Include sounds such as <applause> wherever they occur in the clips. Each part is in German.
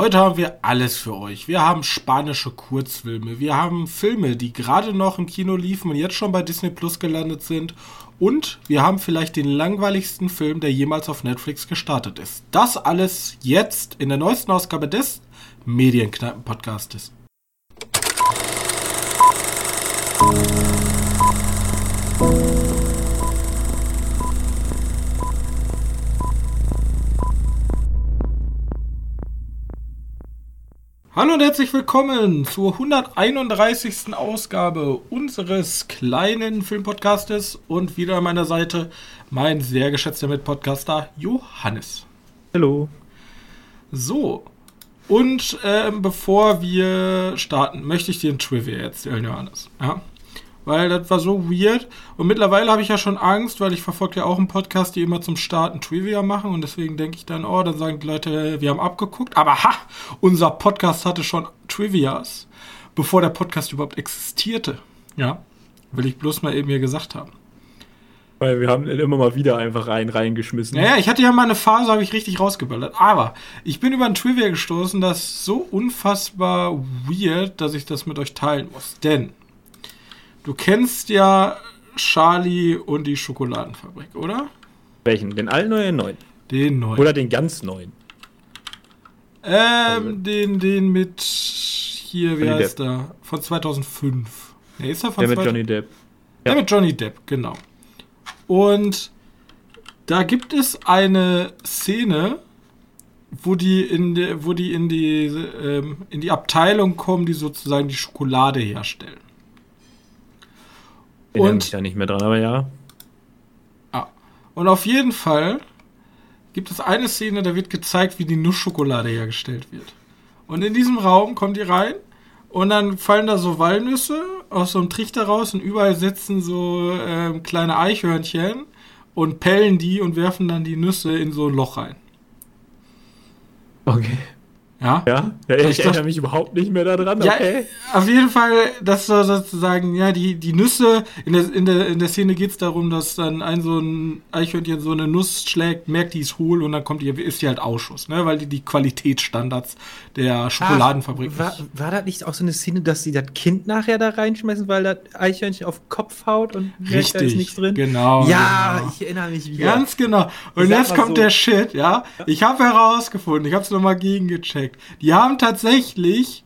Heute haben wir alles für euch. Wir haben spanische Kurzfilme, wir haben Filme, die gerade noch im Kino liefen und jetzt schon bei Disney Plus gelandet sind. Und wir haben vielleicht den langweiligsten Film, der jemals auf Netflix gestartet ist. Das alles jetzt in der neuesten Ausgabe des Medienkneipen-Podcastes. Hallo und herzlich willkommen zur 131. Ausgabe unseres kleinen Filmpodcastes und wieder an meiner Seite mein sehr geschätzter Mitpodcaster Johannes. Hallo. So, und ähm, bevor wir starten, möchte ich dir ein Trivia erzählen, Johannes. Ja? Weil das war so weird. Und mittlerweile habe ich ja schon Angst, weil ich verfolge ja auch einen Podcast, die immer zum Starten Trivia machen und deswegen denke ich dann, oh, dann sagen die Leute, wir haben abgeguckt. Aber ha, unser Podcast hatte schon Trivias, bevor der Podcast überhaupt existierte. Ja, will ich bloß mal eben hier gesagt haben. Weil wir haben immer mal wieder einfach rein reingeschmissen. Naja, ich hatte ja mal eine Phase, habe ich richtig rausgeballert. Aber ich bin über ein Trivia gestoßen, das ist so unfassbar weird, dass ich das mit euch teilen muss. Denn Du kennst ja Charlie und die Schokoladenfabrik, oder? Welchen? Den alten oder den neuen? Den neuen. Oder den ganz neuen? Ähm, also, den, den mit hier, wie Johnny heißt Depp. der? Von 2005. Nee, ist er von Der mit Johnny Depp. Der mit Johnny Depp, genau. Und da gibt es eine Szene, wo die in die, wo die in die ähm, in die Abteilung kommen, die sozusagen die Schokolade herstellen. Ich und mich da nicht mehr dran, aber ja. Ah. Und auf jeden Fall gibt es eine Szene, da wird gezeigt, wie die Nussschokolade hergestellt wird. Und in diesem Raum kommen die rein und dann fallen da so Walnüsse aus so einem Trichter raus und überall sitzen so äh, kleine Eichhörnchen und pellen die und werfen dann die Nüsse in so ein Loch rein. Okay. Ja? Ja, ja ich, ich erinnere mich überhaupt nicht mehr daran. Ja, okay. auf jeden Fall, das war sozusagen, ja, die, die Nüsse, in der, in der, in der Szene geht es darum, dass dann ein so ein Eichhörnchen so eine Nuss schlägt, merkt, die ist hohl und dann kommt die, ist die halt Ausschuss, ne? Weil die die Qualitätsstandards der Schokoladenfabrik Ach, war, war das nicht auch so eine Szene, dass sie das Kind nachher da reinschmeißen, weil das Eichhörnchen auf Kopf haut und Richtig, da ist nichts drin? Genau. Ja, genau. ich erinnere mich wieder. Ganz genau. Und jetzt kommt so. der Shit, ja? Ich habe herausgefunden, ich habe es nochmal gegengecheckt gecheckt. Die haben tatsächlich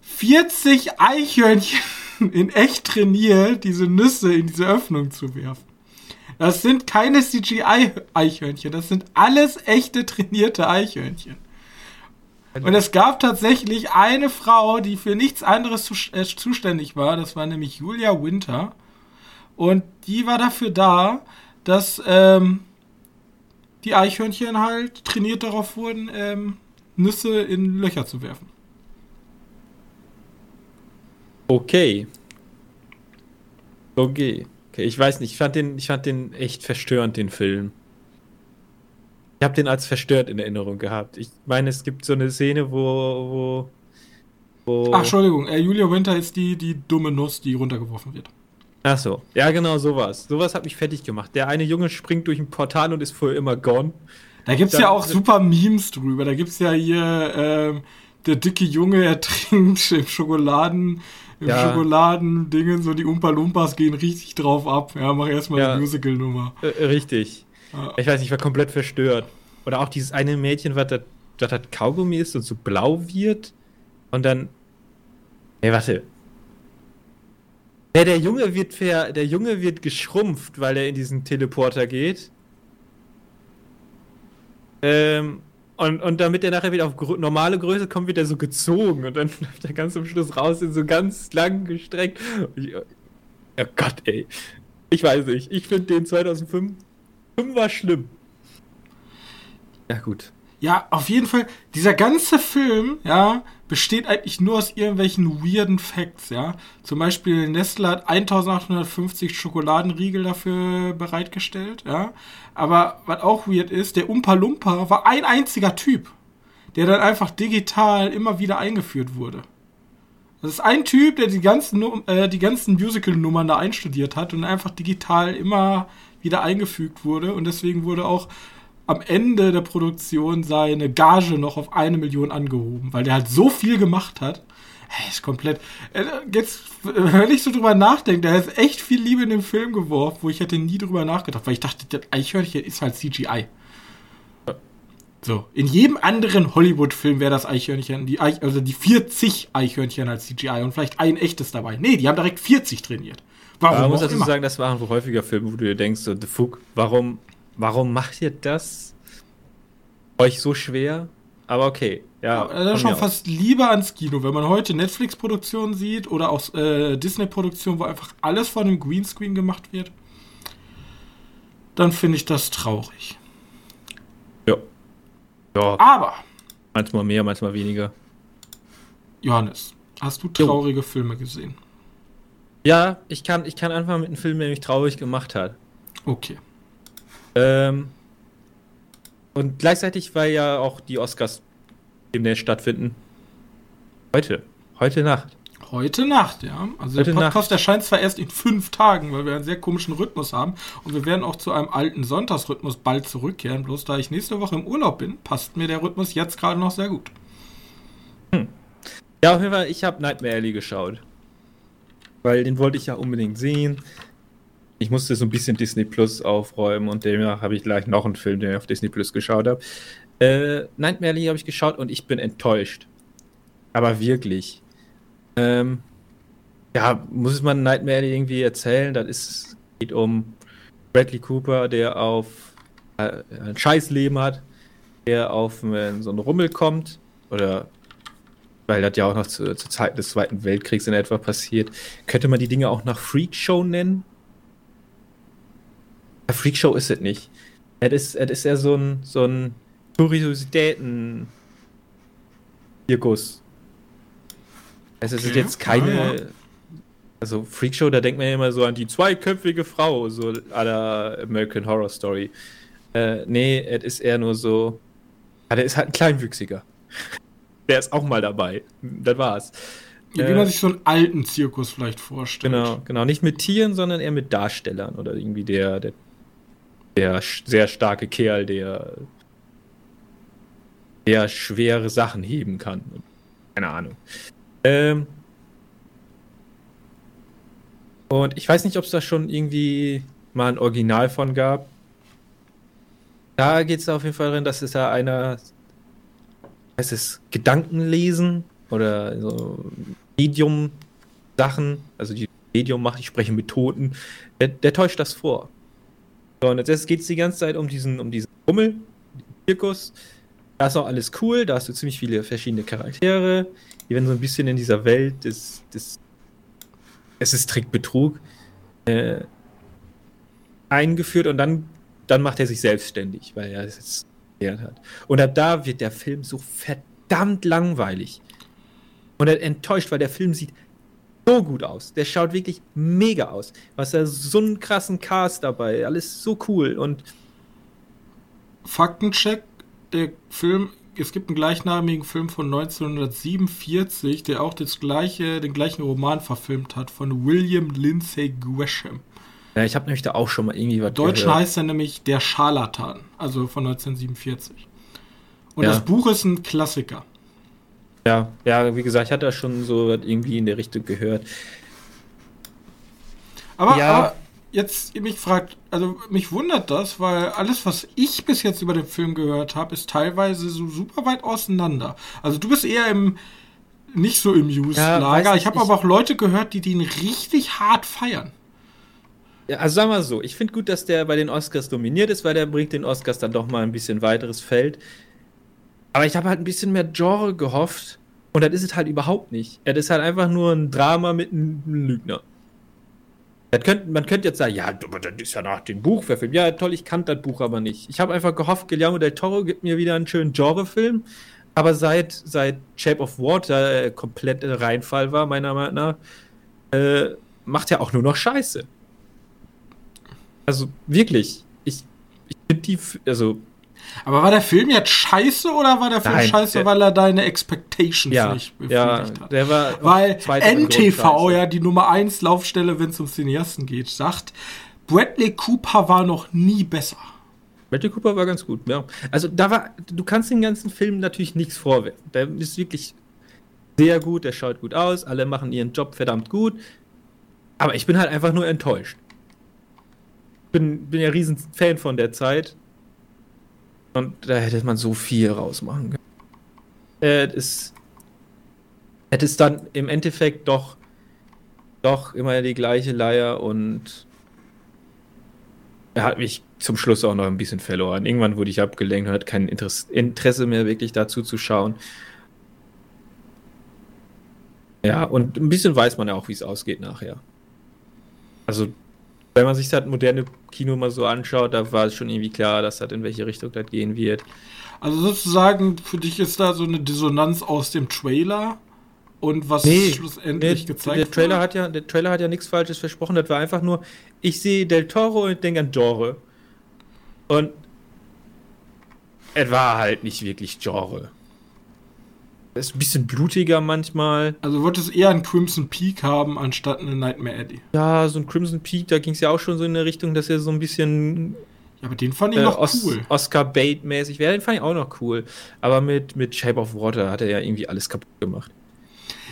40 Eichhörnchen <laughs> in echt trainiert, diese Nüsse in diese Öffnung zu werfen. Das sind keine CGI-Eichhörnchen, das sind alles echte trainierte Eichhörnchen. Und es gab tatsächlich eine Frau, die für nichts anderes zu, äh, zuständig war. Das war nämlich Julia Winter. Und die war dafür da, dass ähm, die Eichhörnchen halt trainiert darauf wurden, ähm, Nüsse in Löcher zu werfen. Okay. Okay. Okay, ich weiß nicht, ich fand den, ich fand den echt verstörend, den Film. Ich habe den als verstört in Erinnerung gehabt. Ich meine, es gibt so eine Szene, wo. wo, wo Ach, Entschuldigung, äh, Julia Winter ist die, die dumme Nuss, die runtergeworfen wird. Ach so, ja, genau, sowas. Sowas hat mich fertig gemacht. Der eine Junge springt durch ein Portal und ist vorher immer gone. Da gibt es ja auch super Memes drüber. Da gibt es ja hier, ähm, der dicke Junge <laughs> ertrinkt im Schokoladen, im ja. Schokoladendingen, so die Umpa Lumpas gehen richtig drauf ab. Ja, mach erstmal ja. die Musical-Nummer. Äh, richtig. Ja. Ich weiß, ich war komplett verstört. Oder auch dieses eine Mädchen, was das, das hat Kaugummi ist und so blau wird. Und dann. Nee, warte. Ja, der Junge wird ver, der Junge wird geschrumpft, weil er in diesen Teleporter geht. Ähm, und, und damit er nachher wieder auf normale Größe kommt, wird er so gezogen und dann <laughs> läuft er ganz zum Schluss raus in so ganz lang gestreckt. oh Gott, ey. Ich weiß nicht. Ich finde den 2005 war schlimm. Ja, gut. Ja, auf jeden Fall, dieser ganze Film, ja, besteht eigentlich nur aus irgendwelchen weirden Facts, ja. Zum Beispiel Nestle hat 1850 Schokoladenriegel dafür bereitgestellt, ja. Aber was auch weird ist, der Umpa Lumpa war ein einziger Typ, der dann einfach digital immer wieder eingeführt wurde. Das ist ein Typ, der die ganzen, äh, die ganzen Musical-Nummern da einstudiert hat und einfach digital immer wieder eingefügt wurde und deswegen wurde auch am Ende der Produktion seine Gage noch auf eine Million angehoben, weil der halt so viel gemacht hat. Hey, ist komplett. Äh, jetzt, wenn ich so drüber nachdenke, da ist echt viel Liebe in den Film geworfen, wo ich hätte nie drüber nachgedacht, weil ich dachte, das Eichhörnchen ist halt CGI. So, in jedem anderen Hollywood-Film wäre das Eichhörnchen, die Eich, also die 40 Eichhörnchen als CGI und vielleicht ein echtes dabei. Nee, die haben direkt 40 trainiert. Warum? Man muss dazu sagen, das waren wohl häufiger Filme, wo du dir denkst, so, the fuck, warum, warum macht ihr das euch so schwer? Aber okay, ja. ja das ist schon fast lieber ans Kino, wenn man heute Netflix-Produktionen sieht oder auch äh, Disney-Produktionen, wo einfach alles von einem Greenscreen gemacht wird. Dann finde ich das traurig. Ja. Ja. Aber. Manchmal mehr, manchmal weniger. Johannes, hast du traurige jo. Filme gesehen? Ja, ich kann, ich kann anfangen mit einem Film, der mich traurig gemacht hat. Okay. Ähm, und gleichzeitig, weil ja auch die Oscars demnächst stattfinden. Heute. Heute Nacht. Heute Nacht, ja. Also Heute der Podcast Nacht. erscheint zwar erst in fünf Tagen, weil wir einen sehr komischen Rhythmus haben. Und wir werden auch zu einem alten Sonntagsrhythmus bald zurückkehren. Bloß da ich nächste Woche im Urlaub bin, passt mir der Rhythmus jetzt gerade noch sehr gut. Hm. Ja, auf jeden Fall, ich habe Nightmare Alley geschaut. Weil den wollte ich ja unbedingt sehen. Ich musste so ein bisschen Disney Plus aufräumen und demnach habe ich gleich noch einen Film, den ich auf Disney Plus geschaut habe. Äh, Nightmare Alley habe ich geschaut und ich bin enttäuscht. Aber wirklich. Ähm, ja, muss man Nightmare Alley irgendwie erzählen? Das ist, geht um Bradley Cooper, der auf äh, ein Scheißleben hat, der auf äh, so einen Rummel kommt oder weil das ja auch noch zu, zur Zeit des Zweiten Weltkriegs in etwa passiert. Könnte man die Dinge auch nach Freakshow nennen? Ja, Freakshow ist es nicht. Es ist, es ist ja so ein, so ein Kuriositäten-Zirkus. Es ist okay. jetzt keine. Ah, ja. Also Freakshow, da denkt man ja immer so an die zweiköpfige Frau, so à la American Horror Story. Äh, nee, es ist eher nur so. Ah, der ist halt ein Kleinwüchsiger <laughs> der ist auch mal dabei. Das war's. Ja, wie man äh, sich so einen alten Zirkus vielleicht vorstellt. Genau, genau. Nicht mit Tieren, sondern eher mit Darstellern oder irgendwie der, der, der sehr starke Kerl, der, der schwere Sachen heben kann. Keine Ahnung. Ähm, und ich weiß nicht, ob es da schon irgendwie mal ein Original von gab. Da geht es auf jeden Fall drin, dass es da einer heißt es, Gedankenlesen oder so Medium-Sachen, also die Medium macht, ich spreche mit Toten, der, der täuscht das vor. So, und jetzt geht es die ganze Zeit um diesen, um diesen Rummel, Zirkus. Da ist auch alles cool, da hast du ziemlich viele verschiedene Charaktere, die werden so ein bisschen in dieser Welt des, des es ist Trickbetrug, äh, eingeführt und dann, dann macht er sich selbstständig, weil er ist hat. Und ab da wird der Film so verdammt langweilig. Und er enttäuscht, weil der Film sieht so gut aus. Der schaut wirklich mega aus. Was er so einen krassen Cast dabei, alles so cool und Faktencheck, der Film, es gibt einen gleichnamigen Film von 1947, der auch das gleiche, den gleichen Roman verfilmt hat von William Lindsay Gresham. Ja, ich habe nämlich da auch schon mal irgendwie was Deutsch gehört. heißt er nämlich Der Scharlatan, also von 1947. Und ja. das Buch ist ein Klassiker. Ja, ja, wie gesagt, ich hatte da schon so was irgendwie in der Richtung gehört. Aber, ja. aber jetzt mich fragt, also mich wundert das, weil alles, was ich bis jetzt über den Film gehört habe, ist teilweise so super weit auseinander. Also du bist eher im nicht so im Use-Lager. Ja, ich habe aber auch Leute gehört, die den richtig hart feiern. Ja, also sagen wir so, ich finde gut, dass der bei den Oscars dominiert ist, weil der bringt den Oscars dann doch mal ein bisschen weiteres Feld. Aber ich habe halt ein bisschen mehr Genre gehofft und das ist es halt überhaupt nicht. Es ist halt einfach nur ein Drama mit einem Lügner. Könnt, man könnte jetzt sagen, ja, das ist ja nach dem Buch verfilmt. Ja, toll, ich kannte das Buch aber nicht. Ich habe einfach gehofft, Guillermo del Toro gibt mir wieder einen schönen Genrefilm. Aber seit, seit Shape of Water äh, komplett Reinfall war, meiner Meinung nach, äh, macht er auch nur noch Scheiße. Also wirklich, ich, ich finde die, also. Aber war der Film jetzt scheiße oder war der Film Nein, scheiße, der, weil er deine Expectations ja, nicht befriedigt ja, hat? Der war weil NTV, ja, die Nummer 1 Laufstelle, wenn es um Cineasten geht, sagt, Bradley Cooper war noch nie besser. Bradley Cooper war ganz gut, ja. Also da war, du kannst den ganzen Film natürlich nichts vorwerfen. Der ist wirklich sehr gut, der schaut gut aus, alle machen ihren Job verdammt gut. Aber ich bin halt einfach nur enttäuscht. Bin, bin ja riesen Fan von der Zeit. Und da hätte man so viel rausmachen können. Äh, es hätte es dann im Endeffekt doch, doch immer die gleiche Leier und er hat mich zum Schluss auch noch ein bisschen verloren. Irgendwann wurde ich abgelenkt und hatte kein Interesse mehr wirklich dazu zu schauen. Ja, und ein bisschen weiß man ja auch, wie es ausgeht nachher. Also, wenn man sich das moderne Kino mal so anschaut, da war es schon irgendwie klar, dass das in welche Richtung das gehen wird. Also sozusagen, für dich ist da so eine Dissonanz aus dem Trailer und was nee, schlussendlich nee, gezeigt der Trailer wird? Hat ja, der Trailer hat ja nichts Falsches versprochen, das war einfach nur, ich sehe Del Toro und denke an Genre. Und es war halt nicht wirklich Genre. Ist ein bisschen blutiger manchmal. Also wird es eher ein Crimson Peak haben, anstatt eine Nightmare Alley. Ja, so ein Crimson Peak, da ging es ja auch schon so in der Richtung, dass er so ein bisschen. Ja, aber den fand ich äh, noch Os cool. Oscar Bait-mäßig wäre, den fand ich auch noch cool. Aber mit, mit Shape of Water hat er ja irgendwie alles kaputt gemacht.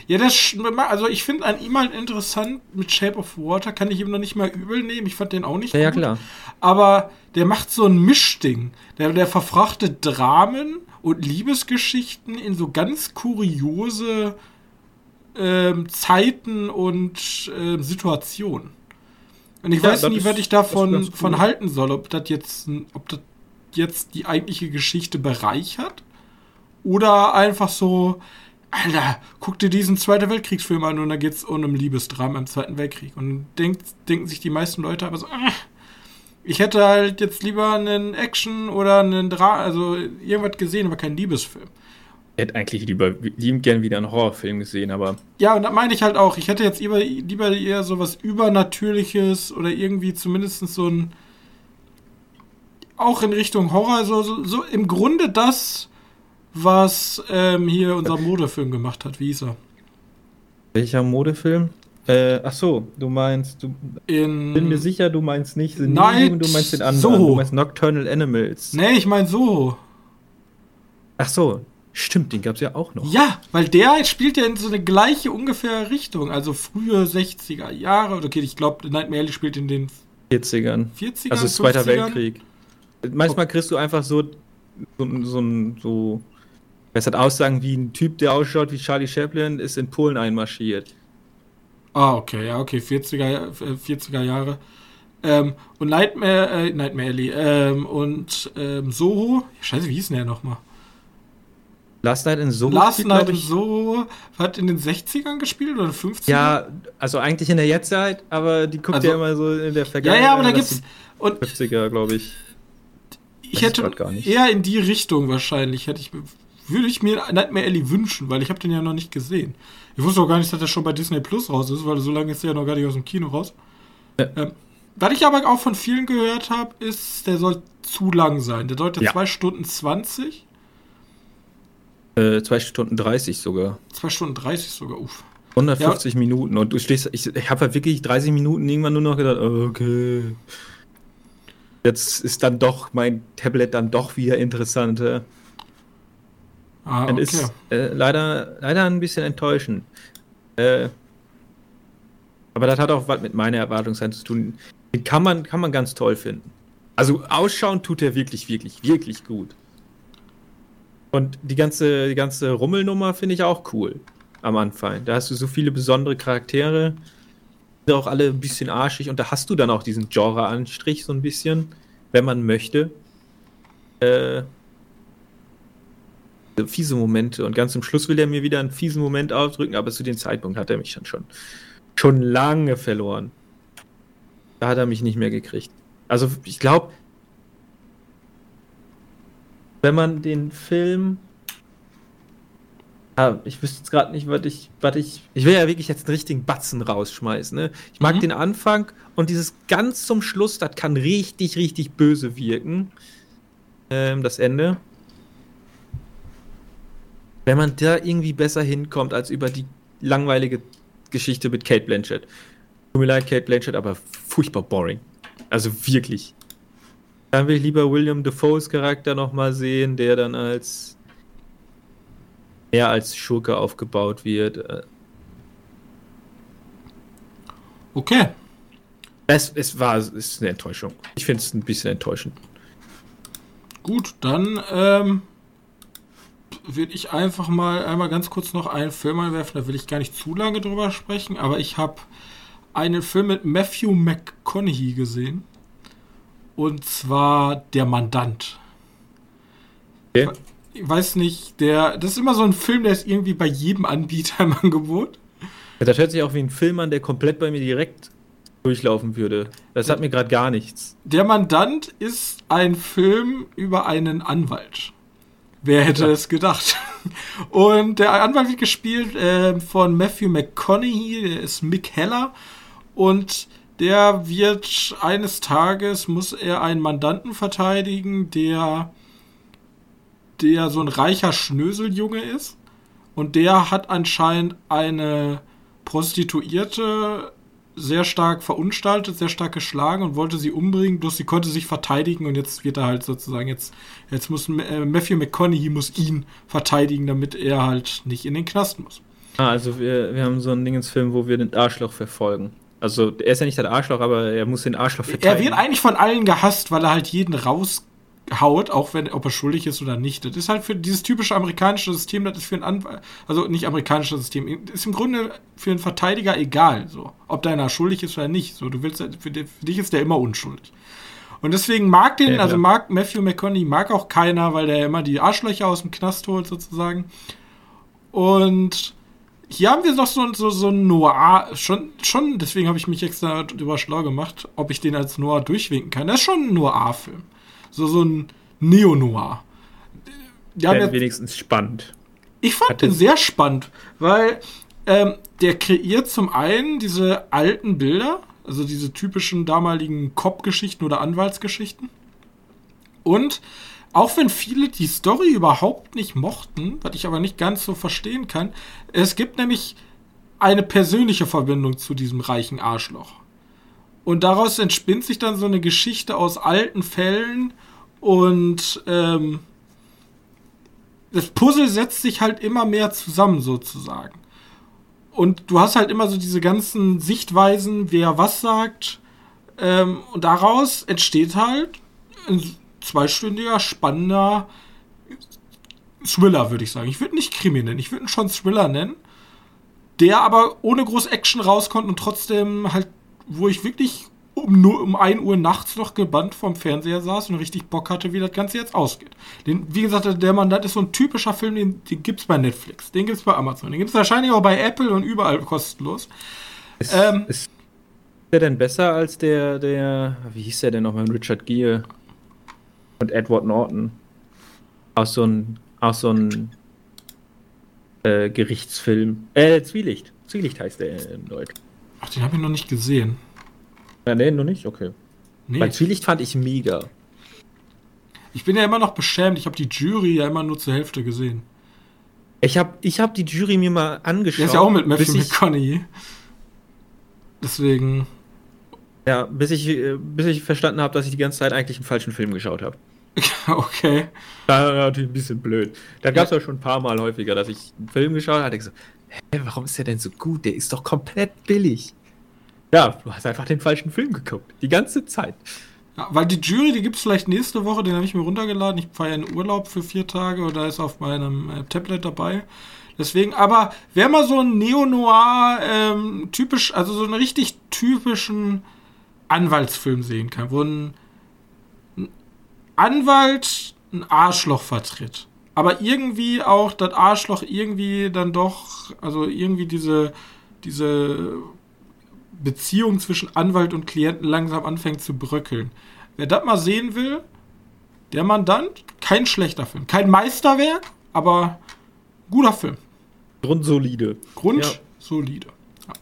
Ja, das, also ich finde an ihm halt interessant, mit Shape of Water kann ich ihm noch nicht mal übel nehmen. Ich fand den auch nicht ja, gut. Ja, klar. Aber der macht so ein Mischding. Der, der verfrachtet Dramen und Liebesgeschichten in so ganz kuriose ähm, Zeiten und äh, Situationen. Und ich ja, weiß nicht, was ich davon cool. von halten soll, ob das jetzt, ob das jetzt die eigentliche Geschichte bereichert oder einfach so, Alter, guck dir diesen Zweiten Weltkriegsfilm an und da geht es um ein Liebesdrama im Zweiten Weltkrieg. Und denkt, denken sich die meisten Leute aber so, äh, ich hätte halt jetzt lieber einen Action oder einen Drama, also irgendwas gesehen, aber keinen Liebesfilm. Ich hätte eigentlich lieber liebend gern wieder einen Horrorfilm gesehen, aber. Ja, und das meine ich halt auch. Ich hätte jetzt lieber, lieber eher so was Übernatürliches oder irgendwie zumindest so ein. Auch in Richtung Horror, so, so, so im Grunde das, was ähm, hier unser Modefilm gemacht hat. Wie hieß er? Welcher Modefilm? Äh, ach so, du meinst, du in bin mir sicher, du meinst nicht Night du meinst den anderen. Soho. Du meinst Nocturnal Animals. Nee, ich mein Soho. Ach so, stimmt, den gab's ja auch noch. Ja, weil der spielt ja in so eine gleiche ungefähr Richtung, also frühe 60er Jahre. Okay, ich glaube, Nightmare Alley spielt in den 40ern. 40ern also Zweiter Weltkrieg. Manchmal kriegst du einfach so so, so, so es hat Aussagen wie ein Typ, der ausschaut wie Charlie Chaplin, ist in Polen einmarschiert. Ah, okay, ja, okay, 40er, 40er äh, Jahre. Ähm, und Nightmare, äh, Nightmare Alley, ähm, und ähm, Soho, scheiße, wie hieß denn der nochmal? Last Night in Soho. Last Night in Soho hat in den 60ern gespielt oder 50ern? Ja, also eigentlich in der Jetztzeit, aber die guckt also, ja immer so in der Vergangenheit. Ja, ja, aber da gibt's. Und 50er, glaube ich. Ich hätte eher in die Richtung wahrscheinlich, hätte ich, würde ich mir Nightmare Alley wünschen, weil ich habe den ja noch nicht gesehen. Ich wusste auch gar nicht, dass der schon bei Disney Plus raus ist, weil so lange ist der ja noch gar nicht aus dem Kino raus. Ja. Ähm, was ich aber auch von vielen gehört habe, ist, der soll zu lang sein. Der sollte ja. 2 Stunden 20. Äh, 2 Stunden 30 sogar. 2 Stunden 30 sogar, uff. 150 ja. Minuten und du stehst, ich, ich habe halt wirklich 30 Minuten irgendwann nur noch gedacht, okay. Jetzt ist dann doch mein Tablet dann doch wieder interessanter. Ah, okay. ist äh, leider, leider ein bisschen enttäuschend. Äh, aber das hat auch was mit meiner Erwartungshaltung zu tun. Den kann man, kann man ganz toll finden. Also ausschauen tut er wirklich, wirklich, wirklich gut. Und die ganze, die ganze Rummelnummer finde ich auch cool am Anfang. Da hast du so viele besondere Charaktere, sind auch alle ein bisschen arschig und da hast du dann auch diesen Genre-Anstrich so ein bisschen, wenn man möchte. Äh, fiese Momente und ganz zum Schluss will er mir wieder einen fiesen Moment aufdrücken, aber zu dem Zeitpunkt hat er mich dann schon, schon lange verloren. Da hat er mich nicht mehr gekriegt. Also ich glaube, wenn man den Film ja, ich wüsste jetzt gerade nicht, was ich, was ich. Ich will ja wirklich jetzt einen richtigen Batzen rausschmeißen. Ne? Ich mag mhm. den Anfang und dieses ganz zum Schluss, das kann richtig, richtig böse wirken. Ähm, das Ende wenn man da irgendwie besser hinkommt als über die langweilige Geschichte mit Kate Blanchett. Tut mir leid, Kate Blanchett, aber furchtbar boring. Also wirklich. Dann will ich lieber William Defoes Charakter nochmal sehen, der dann als eher als Schurke aufgebaut wird. Okay. Es, es war es ist eine Enttäuschung. Ich finde es ein bisschen enttäuschend. Gut, dann ähm, würde ich einfach mal einmal ganz kurz noch einen Film einwerfen. Da will ich gar nicht zu lange drüber sprechen, aber ich habe einen Film mit Matthew McConaughey gesehen. Und zwar Der Mandant. Okay. Ich weiß nicht, der. Das ist immer so ein Film, der ist irgendwie bei jedem Anbieter <laughs> im Angebot. Ja, das hört sich auch wie ein Film an, der komplett bei mir direkt durchlaufen würde. Das hat mir gerade gar nichts. Der Mandant ist ein Film über einen Anwalt. Wer hätte ja. es gedacht? <laughs> Und der Anwalt wird gespielt äh, von Matthew McConaughey, der ist Mick Heller. Und der wird eines Tages, muss er einen Mandanten verteidigen, der, der so ein reicher Schnöseljunge ist. Und der hat anscheinend eine Prostituierte sehr stark verunstaltet, sehr stark geschlagen und wollte sie umbringen, bloß sie konnte sich verteidigen und jetzt wird er halt sozusagen, jetzt, jetzt muss äh, Matthew McConaughey muss ihn verteidigen, damit er halt nicht in den Knast muss. Ah, also wir, wir haben so ein Ding ins Film, wo wir den Arschloch verfolgen. Also er ist ja nicht der Arschloch, aber er muss den Arschloch verteidigen. Er wird eigentlich von allen gehasst, weil er halt jeden raushaut, auch wenn ob er schuldig ist oder nicht. Das ist halt für dieses typische amerikanische System, das ist für ein Anwalt, also nicht amerikanisches System, ist im Grunde für einen Verteidiger egal, so, ob deiner schuldig ist oder nicht. So, du willst für, für dich ist der immer unschuldig. Und deswegen mag den, ja, also mag Matthew McConaughey mag auch keiner, weil der immer die Arschlöcher aus dem Knast holt sozusagen. Und hier haben wir noch so, so, so ein Noir, schon, schon, deswegen habe ich mich extra drüber schlau gemacht, ob ich den als Noir durchwinken kann. Das ist schon ein Noir-Film. So, so ein Neo-Noir. Ja, wenigstens spannend. Ich fand Hat den sehr spannend, weil ähm, der kreiert zum einen diese alten Bilder, also diese typischen damaligen Cop-Geschichten oder Anwaltsgeschichten. Und auch wenn viele die Story überhaupt nicht mochten, was ich aber nicht ganz so verstehen kann, es gibt nämlich eine persönliche Verbindung zu diesem reichen Arschloch. Und daraus entspinnt sich dann so eine Geschichte aus alten Fällen und ähm, das Puzzle setzt sich halt immer mehr zusammen sozusagen. Und du hast halt immer so diese ganzen Sichtweisen, wer was sagt. Ähm, und daraus entsteht halt ein zweistündiger, spannender Thriller, würde ich sagen. Ich würde nicht Krimi nennen, ich würde ihn schon Thriller nennen. Der aber ohne groß Action rauskommt und trotzdem halt, wo ich wirklich um, nur um 1 Uhr nachts noch gebannt vorm Fernseher saß und richtig Bock hatte, wie das Ganze jetzt ausgeht. Den, wie gesagt, der Mandat ist so ein typischer Film, den, den gibt es bei Netflix, den gibt es bei Amazon, den gibt es wahrscheinlich auch bei Apple und überall kostenlos. Ist, ähm, ist der denn besser als der, der, wie hieß der denn noch mit Richard Gere? und Edward Norton. Aus so einem aus so ein, äh, Gerichtsfilm. Äh, Zwielicht. Zwielicht heißt der in Deutsch. Ach, den habe ich noch nicht gesehen. Ja, nee, noch nicht? Okay. Nee. Bei Zwielicht fand ich mega. Ich bin ja immer noch beschämt. Ich habe die Jury ja immer nur zur Hälfte gesehen. Ich habe ich hab die Jury mir mal angeschaut. Der ist ja auch mit Matthew McConaughey. Deswegen. Ja, bis ich, äh, bis ich verstanden habe, dass ich die ganze Zeit eigentlich einen falschen Film geschaut habe. <laughs> Okay. Das war natürlich ein bisschen blöd. Da gab es ja schon ein paar Mal häufiger, dass ich einen Film geschaut habe so, hä, warum ist der denn so gut? Der ist doch komplett billig. Ja, du hast einfach den falschen Film geguckt. Die ganze Zeit. Ja, weil die Jury, die gibt es vielleicht nächste Woche, den habe ich mir runtergeladen. Ich ja in Urlaub für vier Tage oder ist auf meinem äh, Tablet dabei. Deswegen, aber wer mal so ein Neo-Noir, ähm, typisch, also so einen richtig typischen Anwaltsfilm sehen kann, wo ein Anwalt ein Arschloch vertritt. Aber irgendwie auch das Arschloch irgendwie dann doch, also irgendwie diese, diese Beziehung zwischen Anwalt und Klienten langsam anfängt zu bröckeln. Wer das mal sehen will, der Mandant, kein schlechter Film. Kein Meisterwerk, aber guter Film. Grundsolide. Grundsolide. Ja.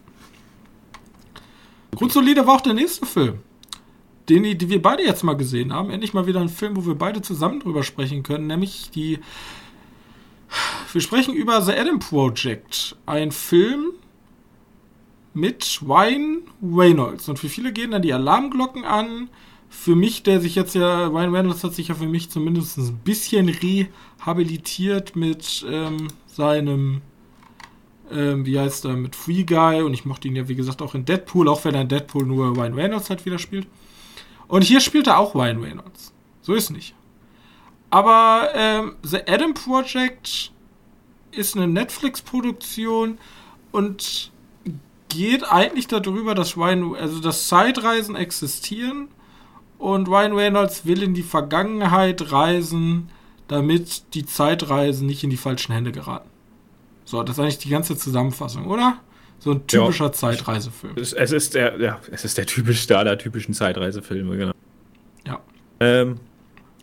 Grundsolide war auch der nächste Film den die wir beide jetzt mal gesehen haben. Endlich mal wieder ein Film, wo wir beide zusammen drüber sprechen können, nämlich die. Wir sprechen über The Adam Project, ein Film mit Wayne Reynolds. Und für viele gehen dann die Alarmglocken an, für mich, der sich jetzt ja, Ryan Reynolds hat sich ja für mich zumindest ein bisschen rehabilitiert mit ähm, seinem, ähm, wie heißt er, mit Free Guy und ich mochte ihn ja, wie gesagt, auch in Deadpool, auch wenn er in Deadpool nur Ryan Reynolds halt wieder spielt. Und hier spielt er auch Ryan Reynolds. So ist nicht. Aber ähm, The Adam Project ist eine Netflix-Produktion und geht eigentlich darüber, dass Ryan, also dass Zeitreisen existieren und Ryan Reynolds will in die Vergangenheit reisen, damit die Zeitreisen nicht in die falschen Hände geraten. So, das ist eigentlich die ganze Zusammenfassung, oder? So ein typischer ja. Zeitreisefilm. Es, es, ist der, ja, es ist der typischste aller typischen Zeitreisefilme, genau. Ja. Ähm,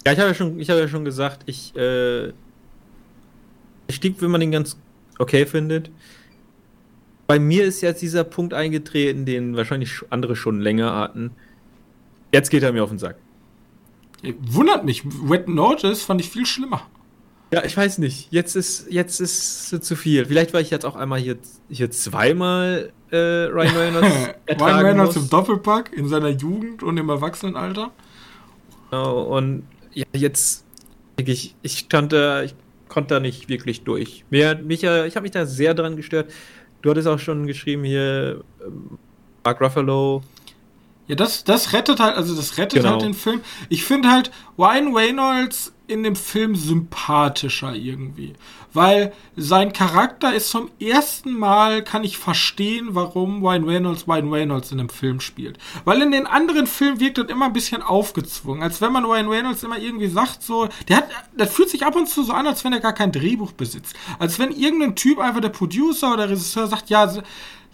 ja, ich habe ja schon, ich habe ja schon gesagt, ich, äh, ich stieg, wenn man den ganz okay findet. Bei mir ist jetzt dieser Punkt eingetreten, den wahrscheinlich andere schon länger hatten. Jetzt geht er mir auf den Sack. Wundert mich. Red Notice fand ich viel schlimmer. Ja, ich weiß nicht. Jetzt ist jetzt ist zu viel. Vielleicht, weil ich jetzt auch einmal hier, hier zweimal äh, Ryan <laughs> Reynolds Ryan Reynolds im Doppelpack in seiner Jugend und im Erwachsenenalter. Genau, und ja, jetzt ich, ich stand da, ich konnte da nicht wirklich durch. Mir, mich, ich habe mich da sehr dran gestört. Du hattest auch schon geschrieben hier, ähm, Mark Ruffalo ja, das, das rettet halt, also das rettet genau. halt den Film. Ich finde halt Ryan Reynolds in dem Film sympathischer irgendwie. Weil sein Charakter ist zum ersten Mal, kann ich verstehen, warum Ryan Reynolds Ryan Reynolds in dem Film spielt. Weil in den anderen Filmen wirkt das immer ein bisschen aufgezwungen. Als wenn man Ryan Reynolds immer irgendwie sagt, so, der hat, das fühlt sich ab und zu so an, als wenn er gar kein Drehbuch besitzt. Als wenn irgendein Typ einfach der Producer oder Regisseur sagt, ja,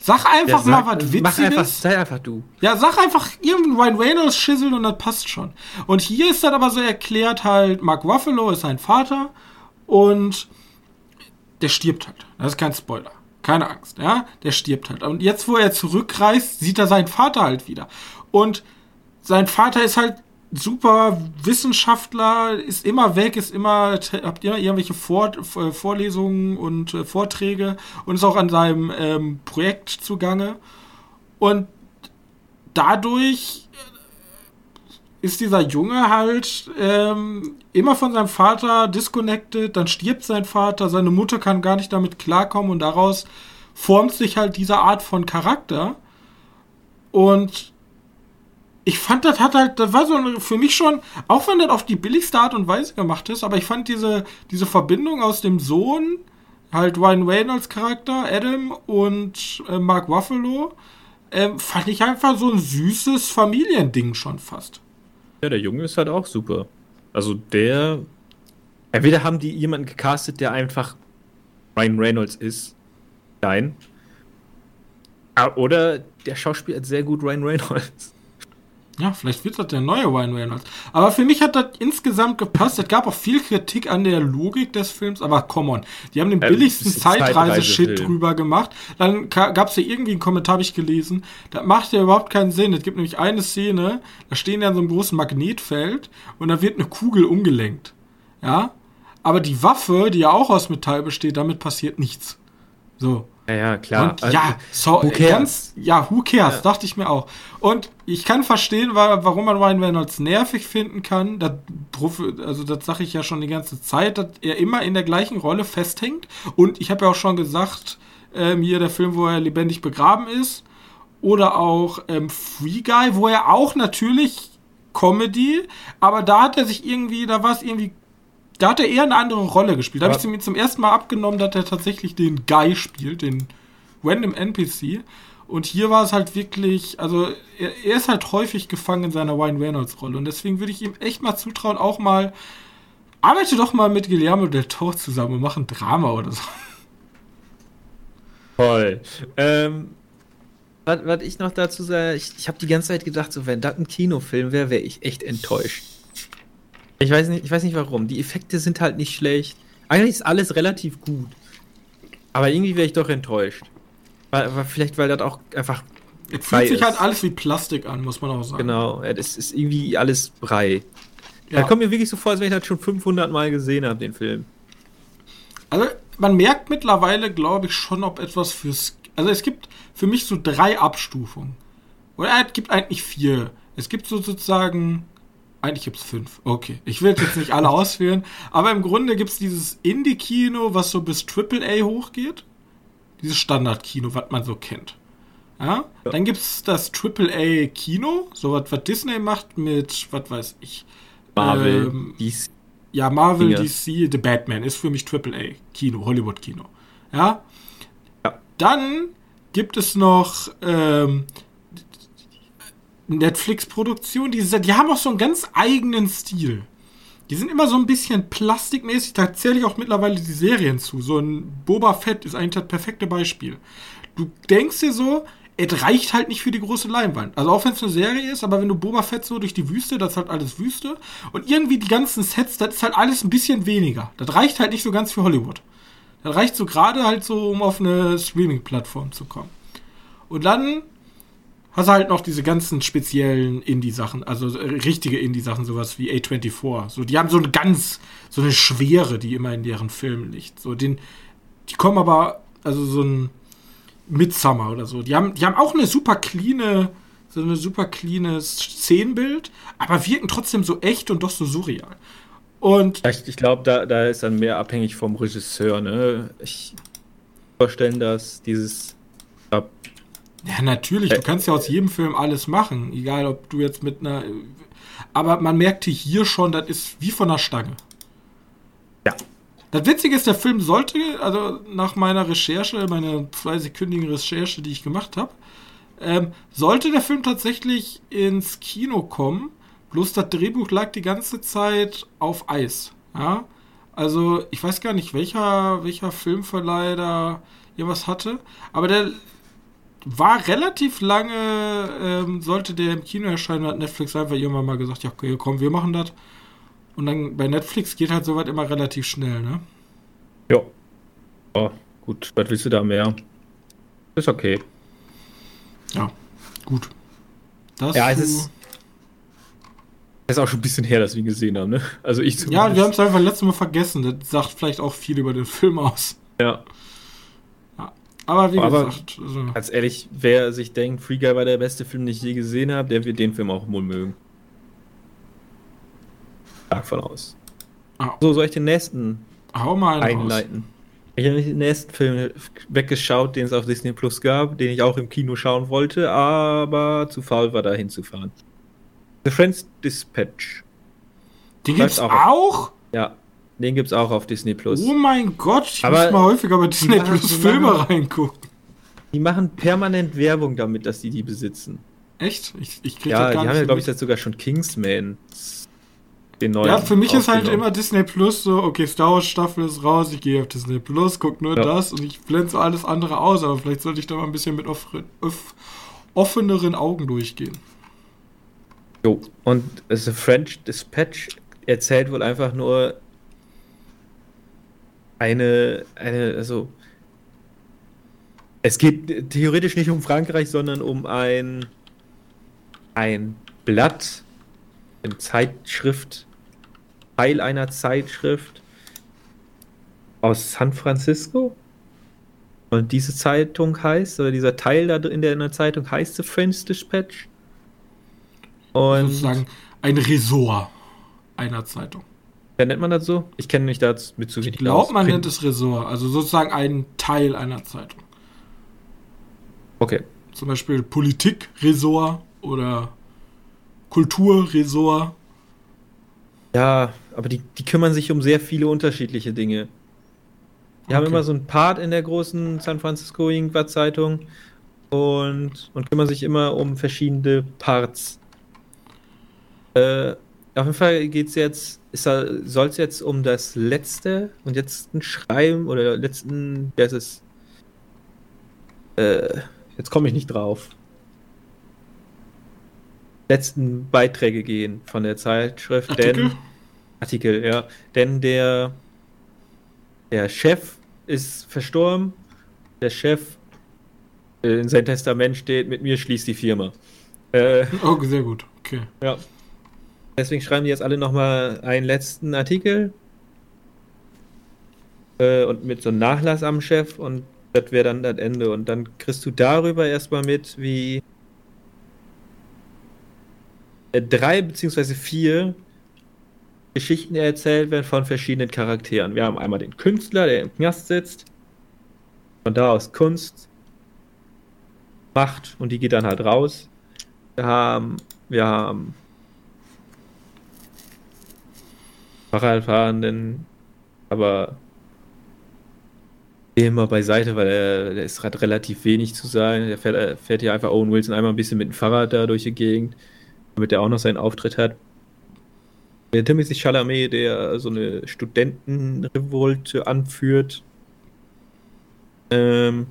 Sag einfach ja, sag, mal was Witziges. Mach einfach, sei einfach du. Ja, sag einfach irgendein Ryan Reynolds Schissel und das passt schon. Und hier ist dann aber so erklärt halt, Mark Ruffalo ist sein Vater und der stirbt halt. Das ist kein Spoiler. Keine Angst, ja? Der stirbt halt. Und jetzt, wo er zurückreist, sieht er seinen Vater halt wieder. Und sein Vater ist halt super Wissenschaftler, ist immer weg, ist immer, habt ihr irgendwelche Vor Vorlesungen und äh, Vorträge und ist auch an seinem ähm, Projekt zugange. Und dadurch ist dieser Junge halt ähm, immer von seinem Vater disconnected, dann stirbt sein Vater, seine Mutter kann gar nicht damit klarkommen und daraus formt sich halt diese Art von Charakter. Und ich fand, das hat halt, das war so für mich schon, auch wenn das auf die billigste Art und Weise gemacht ist, aber ich fand diese, diese Verbindung aus dem Sohn, halt Ryan Reynolds Charakter, Adam und äh, Mark Ruffalo, äh, fand ich einfach so ein süßes Familiending schon fast. Ja, der Junge ist halt auch super. Also der, entweder haben die jemanden gecastet, der einfach Ryan Reynolds ist, nein, ah, oder der Schauspieler hat sehr gut Ryan Reynolds. Ja, vielleicht wird das der neue Ryan Reynolds. Aber für mich hat das insgesamt gepasst. Es gab auch viel Kritik an der Logik des Films, aber come on. Die haben den ähm, billigsten Zeitreise-Shit drüber gemacht. Dann gab es ja irgendwie einen Kommentar, habe ich gelesen. Das macht ja überhaupt keinen Sinn. Es gibt nämlich eine Szene, da stehen ja in so einem großen Magnetfeld und da wird eine Kugel umgelenkt. Ja? Aber die Waffe, die ja auch aus Metall besteht, damit passiert nichts. So. Ja, ja, klar. Und, ja, so, who ganz, ja, who cares, ja. dachte ich mir auch. Und ich kann verstehen, warum man Ryan Reynolds nervig finden kann. Das, also, das sage ich ja schon die ganze Zeit, dass er immer in der gleichen Rolle festhängt. Und ich habe ja auch schon gesagt, ähm, hier der Film, wo er lebendig begraben ist. Oder auch ähm, Free Guy, wo er auch natürlich Comedy, aber da hat er sich irgendwie, da war es irgendwie da hat er eher eine andere Rolle gespielt. Da habe ich mir zum ersten Mal abgenommen, dass er tatsächlich den Guy spielt, den random NPC. Und hier war es halt wirklich, also er, er ist halt häufig gefangen in seiner Ryan Reynolds Rolle. Und deswegen würde ich ihm echt mal zutrauen, auch mal, arbeite doch mal mit Guillermo del Toro zusammen und mach ein Drama oder so. Toll. Ähm, was, was ich noch dazu sage, ich, ich habe die ganze Zeit gedacht, so wenn das ein Kinofilm wäre, wäre ich echt enttäuscht. Ich weiß nicht, ich weiß nicht warum. Die Effekte sind halt nicht schlecht. Eigentlich ist alles relativ gut. Aber irgendwie wäre ich doch enttäuscht. Weil, weil, vielleicht, weil das auch einfach. Es fühlt sich ist. halt alles wie Plastik an, muss man auch sagen. Genau, es ist irgendwie alles Brei. Ja. Da kommt mir wirklich so vor, als wenn ich das schon 500 Mal gesehen habe, den Film. Also, man merkt mittlerweile, glaube ich, schon, ob etwas fürs. Also, es gibt für mich so drei Abstufungen. Oder es gibt eigentlich vier. Es gibt so sozusagen, eigentlich gibt es fünf. Okay, ich will jetzt nicht alle <laughs> ausführen, aber im Grunde gibt es dieses Indie-Kino, was so bis AAA hochgeht. Dieses Standard-Kino, was man so kennt. Ja? ja. Dann gibt es das AAA-Kino, so was, was Disney macht mit, was weiß ich. Marvel, ähm, DC. Ja, Marvel, Dinge. DC, The Batman ist für mich AAA-Kino, Hollywood-Kino. Ja? ja. Dann gibt es noch ähm, Netflix-Produktionen, die, die haben auch so einen ganz eigenen Stil. Die sind immer so ein bisschen plastikmäßig, da zähle ich auch mittlerweile die Serien zu. So ein Boba Fett ist eigentlich das perfekte Beispiel. Du denkst dir so, es reicht halt nicht für die große Leinwand. Also auch wenn es eine Serie ist, aber wenn du Boba Fett so durch die Wüste, das ist halt alles Wüste. Und irgendwie die ganzen Sets, das ist halt alles ein bisschen weniger. Das reicht halt nicht so ganz für Hollywood. Das reicht so gerade halt so, um auf eine Streaming-Plattform zu kommen. Und dann hast du halt noch diese ganzen speziellen Indie-Sachen, also richtige Indie-Sachen, sowas wie A24. So, die haben so eine ganz, so eine Schwere, die immer in deren Filmen liegt. So, den, die kommen aber, also so ein Midsummer oder so. Die haben, die haben auch eine super cleane, so eine super cleanes Szenenbild, aber wirken trotzdem so echt und doch so surreal. Und ich, ich glaube, da, da ist dann mehr abhängig vom Regisseur, ne? Ich vorstellen, dass dieses. Ja, natürlich, du kannst ja aus jedem Film alles machen, egal ob du jetzt mit einer. Aber man merkte hier schon, das ist wie von der Stange. Ja. Das Witzige ist, der Film sollte, also nach meiner Recherche, meiner zweisekündigen Recherche, die ich gemacht habe, ähm, sollte der Film tatsächlich ins Kino kommen, bloß das Drehbuch lag die ganze Zeit auf Eis. Ja? Also, ich weiß gar nicht, welcher, welcher Filmverleih da irgendwas hatte, aber der war relativ lange, ähm, sollte der im Kino erscheinen, hat Netflix einfach irgendwann mal gesagt, ja, okay, komm, wir machen das. Und dann bei Netflix geht halt soweit immer relativ schnell, ne? Ja. Oh, gut, was willst du da mehr? Ist okay. Ja, gut. Das ja, es ist, es ist auch schon ein bisschen her, dass wir ihn gesehen haben, ne? Also ich zumindest. Ja, wir haben es einfach letztes Mal vergessen. Das sagt vielleicht auch viel über den Film aus. Ja. Aber wie Aber gesagt. Also ganz ehrlich, wer sich denkt, Free Guy war der beste Film, den ich je gesehen habe, der wird den Film auch wohl mögen stark von aus. Oh. So, soll ich den nächsten Hau mal einleiten? Raus. Ich habe den nächsten Film weggeschaut, den es auf Disney Plus gab, den ich auch im Kino schauen wollte, aber zu faul war, da hinzufahren. The Friends Dispatch. Den gibt's auch? auch? Ja, den gibt's auch auf Disney Plus. Oh mein Gott, ich aber muss mal häufiger bei Disney Plus Filme reingucken. Die machen permanent Werbung damit, dass die die besitzen. Echt? Ich, ich krieg ja, die haben ja, glaube ich, jetzt sogar schon Kingsman den neuen. Ja, für mich ist halt immer Disney Plus so, okay, Star Wars Staffel ist raus, ich gehe auf Disney Plus, guck nur ja. das und ich blende so alles andere aus, aber vielleicht sollte ich da mal ein bisschen mit offeneren Augen durchgehen. Jo, und The French Dispatch erzählt wohl einfach nur eine, eine, also es geht theoretisch nicht um Frankreich, sondern um ein, ein Blatt, eine Zeitschrift, Teil einer Zeitschrift aus San Francisco. Und diese Zeitung heißt, oder dieser Teil da in der, in der Zeitung heißt The French Dispatch. Und sozusagen ein Ressort einer Zeitung. Ja, nennt man das so? Ich kenne mich da mit zu wenig Ich glaube, man nennt es Ressort, also sozusagen ein Teil einer Zeitung. Okay. Zum Beispiel Politik-Ressort oder Kulturressort. Ja, aber die, die kümmern sich um sehr viele unterschiedliche Dinge. Die okay. haben immer so einen Part in der großen San Francisco irgendwas Zeitung und, und kümmern sich immer um verschiedene Parts. Äh, auf jeden Fall geht es jetzt, soll es jetzt um das letzte und jetzt ein Schreiben oder letzten, das ist, äh, jetzt komme ich nicht drauf letzten Beiträge gehen von der Zeitschrift. Artikel? Denn, Artikel, ja. Denn der, der Chef ist verstorben. Der Chef äh, in sein Testament steht, mit mir schließt die Firma. Äh, oh, sehr gut. Okay. Ja. Deswegen schreiben die jetzt alle nochmal einen letzten Artikel. Äh, und mit so einem Nachlass am Chef und das wäre dann das Ende. Und dann kriegst du darüber erstmal mit, wie äh, drei beziehungsweise vier Geschichten erzählt werden von verschiedenen Charakteren. Wir haben einmal den Künstler, der im Knast sitzt, von da aus Kunst macht und die geht dann halt raus. Wir haben, wir haben Fahrradfahrenden, aber immer beiseite, weil er, der ist hat relativ wenig zu sagen. Der fährt, er fährt hier einfach Owen Wilson einmal ein bisschen mit dem Fahrrad da durch die Gegend, damit er auch noch seinen Auftritt hat. Der Timothy Chalamet, der so eine Studentenrevolte anführt. Ähm,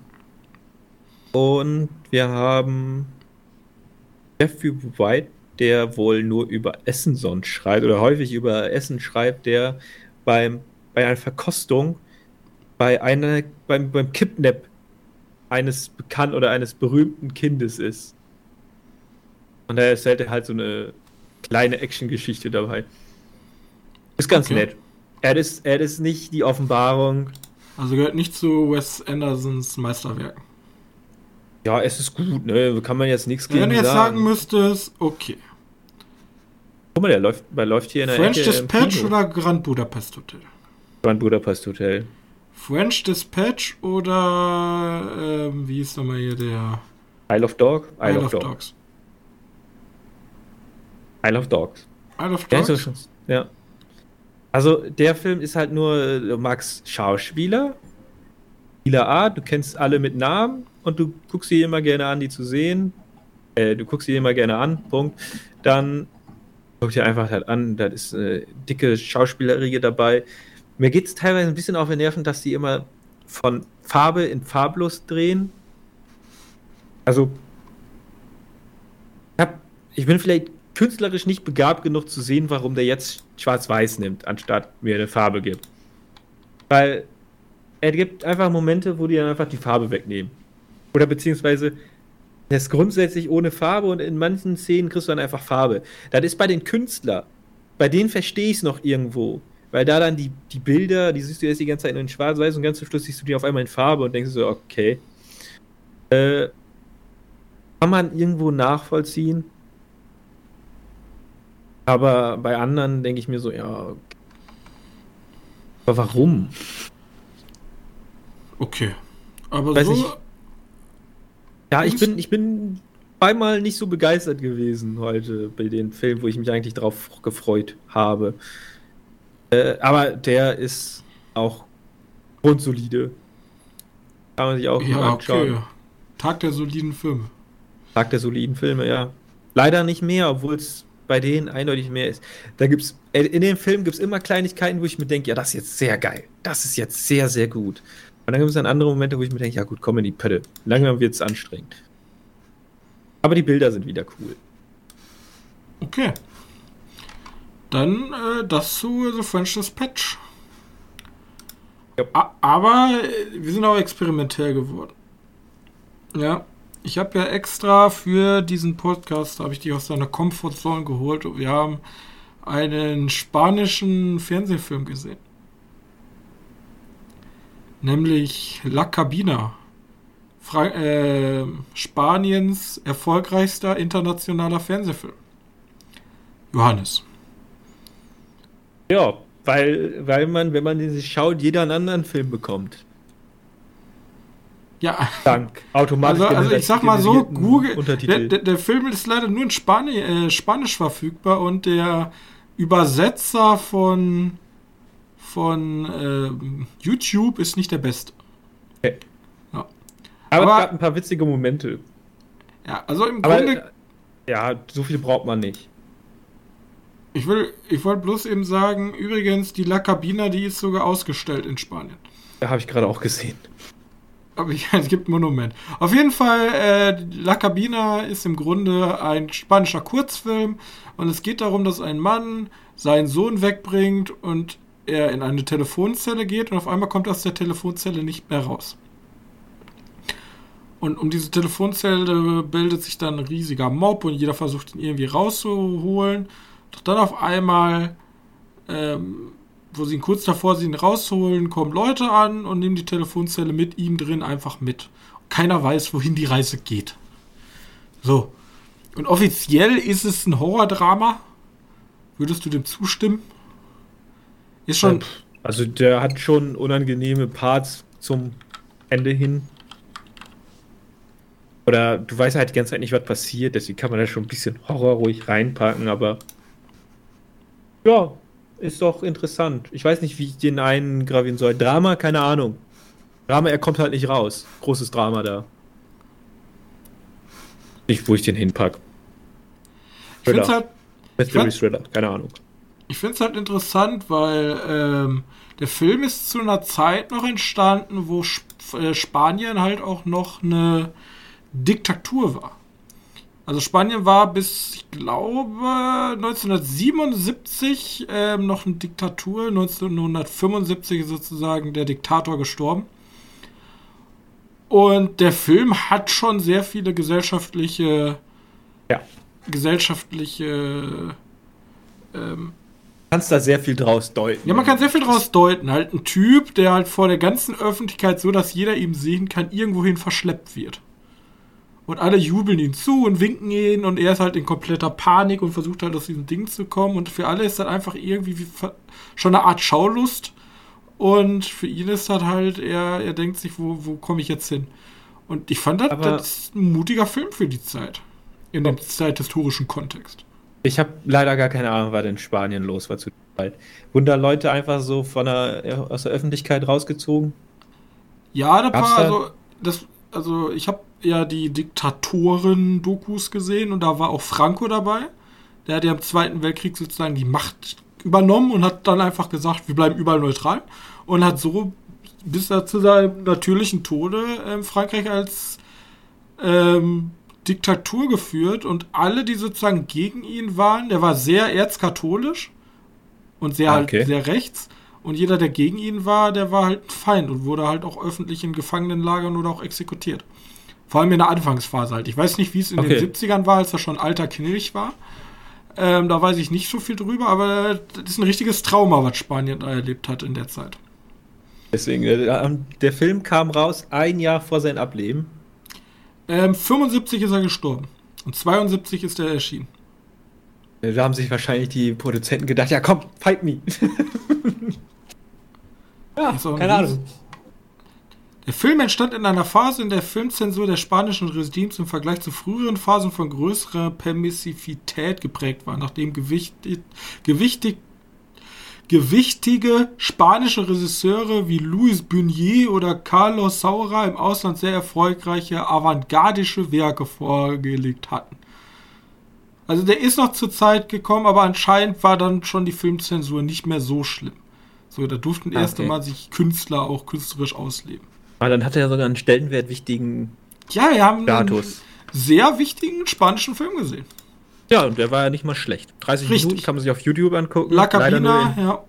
und wir haben Jeffrey White, der wohl nur über Essen sonst schreibt oder häufig über Essen schreibt, der beim, bei einer Verkostung bei einer, beim, beim Kidnap eines bekannten oder eines berühmten Kindes ist. Und da erzählt er halt so eine kleine Action-Geschichte dabei. Ist ganz okay. nett. Er ist, er ist nicht die Offenbarung. Also gehört nicht zu Wes Andersons Meisterwerken. Ja, es ist gut, ne? Kann man jetzt nichts gegen Wenn du jetzt sagen, sagen müsstest, okay. Guck mal, der läuft, der läuft hier in der French Ecke Dispatch oder Grand Budapest Hotel? Grand Budapest Hotel. French Dispatch oder ähm, wie ist nochmal hier der? Isle of Dog? Isle, Isle of, of Dogs. Isle of Dogs. Isle of Dogs? Ja. Also der Film ist halt nur, du magst Schauspieler, Spieler A, du kennst alle mit Namen und du guckst sie immer gerne an, die zu sehen. Äh, du guckst sie immer gerne an, Punkt. Dann guck dir einfach halt an, da ist eine dicke Schauspielerriege dabei. Mir geht es teilweise ein bisschen auf den Nerven, dass die immer von Farbe in farblos drehen. Also, ich bin vielleicht künstlerisch nicht begabt genug zu sehen, warum der jetzt schwarz-weiß nimmt, anstatt mir eine Farbe gibt. Weil er gibt einfach Momente, wo die dann einfach die Farbe wegnehmen. Oder beziehungsweise der ist grundsätzlich ohne Farbe und in manchen Szenen kriegst du dann einfach Farbe. Das ist bei den Künstlern. Bei denen verstehe ich es noch irgendwo. Weil da dann die, die Bilder, die siehst du jetzt die ganze Zeit in schwarz-weiß und ganz zum Schluss siehst du die auf einmal in Farbe und denkst so, okay. Äh, kann man irgendwo nachvollziehen. Aber bei anderen denke ich mir so, ja. Aber warum? Okay. Aber Weiß so. Ich, ja, ich bin, ich bin zweimal nicht so begeistert gewesen heute bei den Filmen, wo ich mich eigentlich drauf gefreut habe. Äh, aber der ist auch grundsolide. Kann man sich auch ja, anschauen. Okay. Tag der soliden Filme. Tag der soliden Filme, ja. Leider nicht mehr, obwohl es bei denen eindeutig mehr ist. Da gibt's äh, in dem Film gibt es immer Kleinigkeiten, wo ich mir denke, ja, das ist jetzt sehr geil. Das ist jetzt sehr, sehr gut. Und dann gibt es dann andere Momente, wo ich mir denke, ja gut, komm in die Pötte. Langsam wird es anstrengend. Aber die Bilder sind wieder cool. Okay. Dann äh, das zu The French Dispatch. Yep. Aber äh, wir sind auch experimentell geworden. Ja, ich habe ja extra für diesen Podcast, habe ich dich aus deiner Comfortzone geholt und wir haben einen spanischen Fernsehfilm gesehen. Nämlich La Cabina. Fra äh, Spaniens erfolgreichster internationaler Fernsehfilm. Johannes. Ja, weil, weil man, wenn man den sich schaut, jeder einen anderen Film bekommt. Ja. Dank automatisch. Also, also ich sag mal so, Google, der, der, der, Film ist leider nur in Spani äh, Spanisch verfügbar und der Übersetzer von, von äh, YouTube ist nicht der beste. Okay. Ja. Aber, Aber es gab ein paar witzige Momente. Ja, also im Aber, Grunde. Ja, so viel braucht man nicht. Ich will, ich wollte bloß eben sagen, übrigens, die La Cabina, die ist sogar ausgestellt in Spanien. Ja, habe ich gerade auch gesehen. Aber ja, <laughs> es gibt ein Monument. Auf jeden Fall, äh, La Cabina ist im Grunde ein spanischer Kurzfilm und es geht darum, dass ein Mann seinen Sohn wegbringt und er in eine Telefonzelle geht und auf einmal kommt aus der Telefonzelle nicht mehr raus. Und um diese Telefonzelle bildet sich dann ein riesiger Mob und jeder versucht ihn irgendwie rauszuholen. Doch dann auf einmal, ähm, wo sie ihn kurz davor sie ihn rausholen, kommen Leute an und nehmen die Telefonzelle mit ihm drin einfach mit. Keiner weiß, wohin die Reise geht. So. Und offiziell ist es ein Horrordrama. Würdest du dem zustimmen? Ist schon. Also der hat schon unangenehme Parts zum Ende hin. Oder du weißt halt die ganze Zeit nicht, was passiert, deswegen kann man da schon ein bisschen Horror ruhig reinpacken, aber ja, ist doch interessant. Ich weiß nicht, wie ich den einen gravieren soll. Drama, keine Ahnung. Drama, er kommt halt nicht raus. Großes Drama da. Nicht, wo ich den hinpack. Thriller. Ich halt, Mystery Thriller, keine Ahnung. Ich finde es halt interessant, weil ähm, der Film ist zu einer Zeit noch entstanden, wo Sp äh, Spanien halt auch noch eine Diktatur war. Also Spanien war bis, ich glaube, 1977 ähm, noch eine Diktatur. 1975 ist sozusagen der Diktator gestorben. Und der Film hat schon sehr viele gesellschaftliche, ja. gesellschaftliche, ähm, kannst da sehr viel draus deuten. Ja, man kann sehr viel draus deuten. Halt ein Typ, der halt vor der ganzen Öffentlichkeit, so dass jeder ihn sehen kann, irgendwohin verschleppt wird. Und alle jubeln ihn zu und winken ihn und er ist halt in kompletter Panik und versucht halt aus diesem Ding zu kommen. Und für alle ist das einfach irgendwie schon eine Art Schaulust. Und für ihn ist das halt, er, er denkt sich, wo, wo komme ich jetzt hin? Und ich fand das, das ein mutiger Film für die Zeit. In dem zeithistorischen Kontext. Ich habe leider gar keine Ahnung, was in Spanien los war zu Zeit. Wurden da Leute einfach so von der, aus der Öffentlichkeit rausgezogen? Ja, da paar, also, das, also ich habe ja die Diktatoren-Dokus gesehen und da war auch Franco dabei. Der hat ja im Zweiten Weltkrieg sozusagen die Macht übernommen und hat dann einfach gesagt, wir bleiben überall neutral und hat so bis er zu seinem natürlichen Tode äh, Frankreich als ähm, Diktatur geführt und alle, die sozusagen gegen ihn waren, der war sehr erzkatholisch und sehr ah, okay. halt sehr rechts. Und jeder, der gegen ihn war, der war halt ein Feind und wurde halt auch öffentlich in Gefangenenlagern oder auch exekutiert. Vor allem in der Anfangsphase halt. Ich weiß nicht, wie es in okay. den 70ern war, als er schon alter Knilch war. Ähm, da weiß ich nicht so viel drüber, aber das ist ein richtiges Trauma, was Spanien da erlebt hat in der Zeit. Deswegen, äh, der Film kam raus ein Jahr vor seinem Ableben. Ähm, 75 ist er gestorben. Und 72 ist er erschienen. Da haben sich wahrscheinlich die Produzenten gedacht, ja komm, fight me. <laughs> ja, keine Ahnung. Der Film entstand in einer Phase, in der Filmzensur der spanischen Regimes im Vergleich zu früheren Phasen von größerer Permissivität geprägt war, nachdem gewichtig, gewichtig, gewichtige spanische Regisseure wie Luis Buñuel oder Carlos Saura im Ausland sehr erfolgreiche avantgardische Werke vorgelegt hatten. Also der ist noch zur Zeit gekommen, aber anscheinend war dann schon die Filmzensur nicht mehr so schlimm. So, da durften ah, erst einmal sich Künstler auch künstlerisch ausleben. Aber dann hat er ja sogar einen Stellenwert wichtigen ja, wir haben Status. einen sehr wichtigen spanischen Film gesehen. Ja, und der war ja nicht mal schlecht. 30 Richtig. Minuten kann man sich auf YouTube angucken. La Cabina, leider nur in, ja.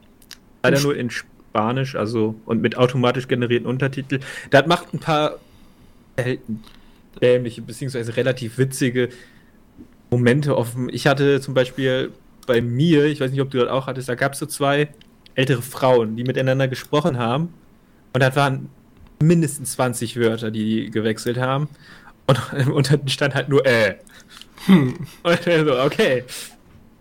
Leider nur in Spanisch, also und mit automatisch generierten Untertiteln. Das macht ein paar dämliche, beziehungsweise relativ witzige Momente offen. Ich hatte zum Beispiel bei mir, ich weiß nicht, ob du das auch hattest, da gab es so zwei ältere Frauen, die miteinander gesprochen haben. Und das waren mindestens 20 Wörter, die gewechselt haben. Und <laughs> unter stand halt nur äh. Hm. So, okay.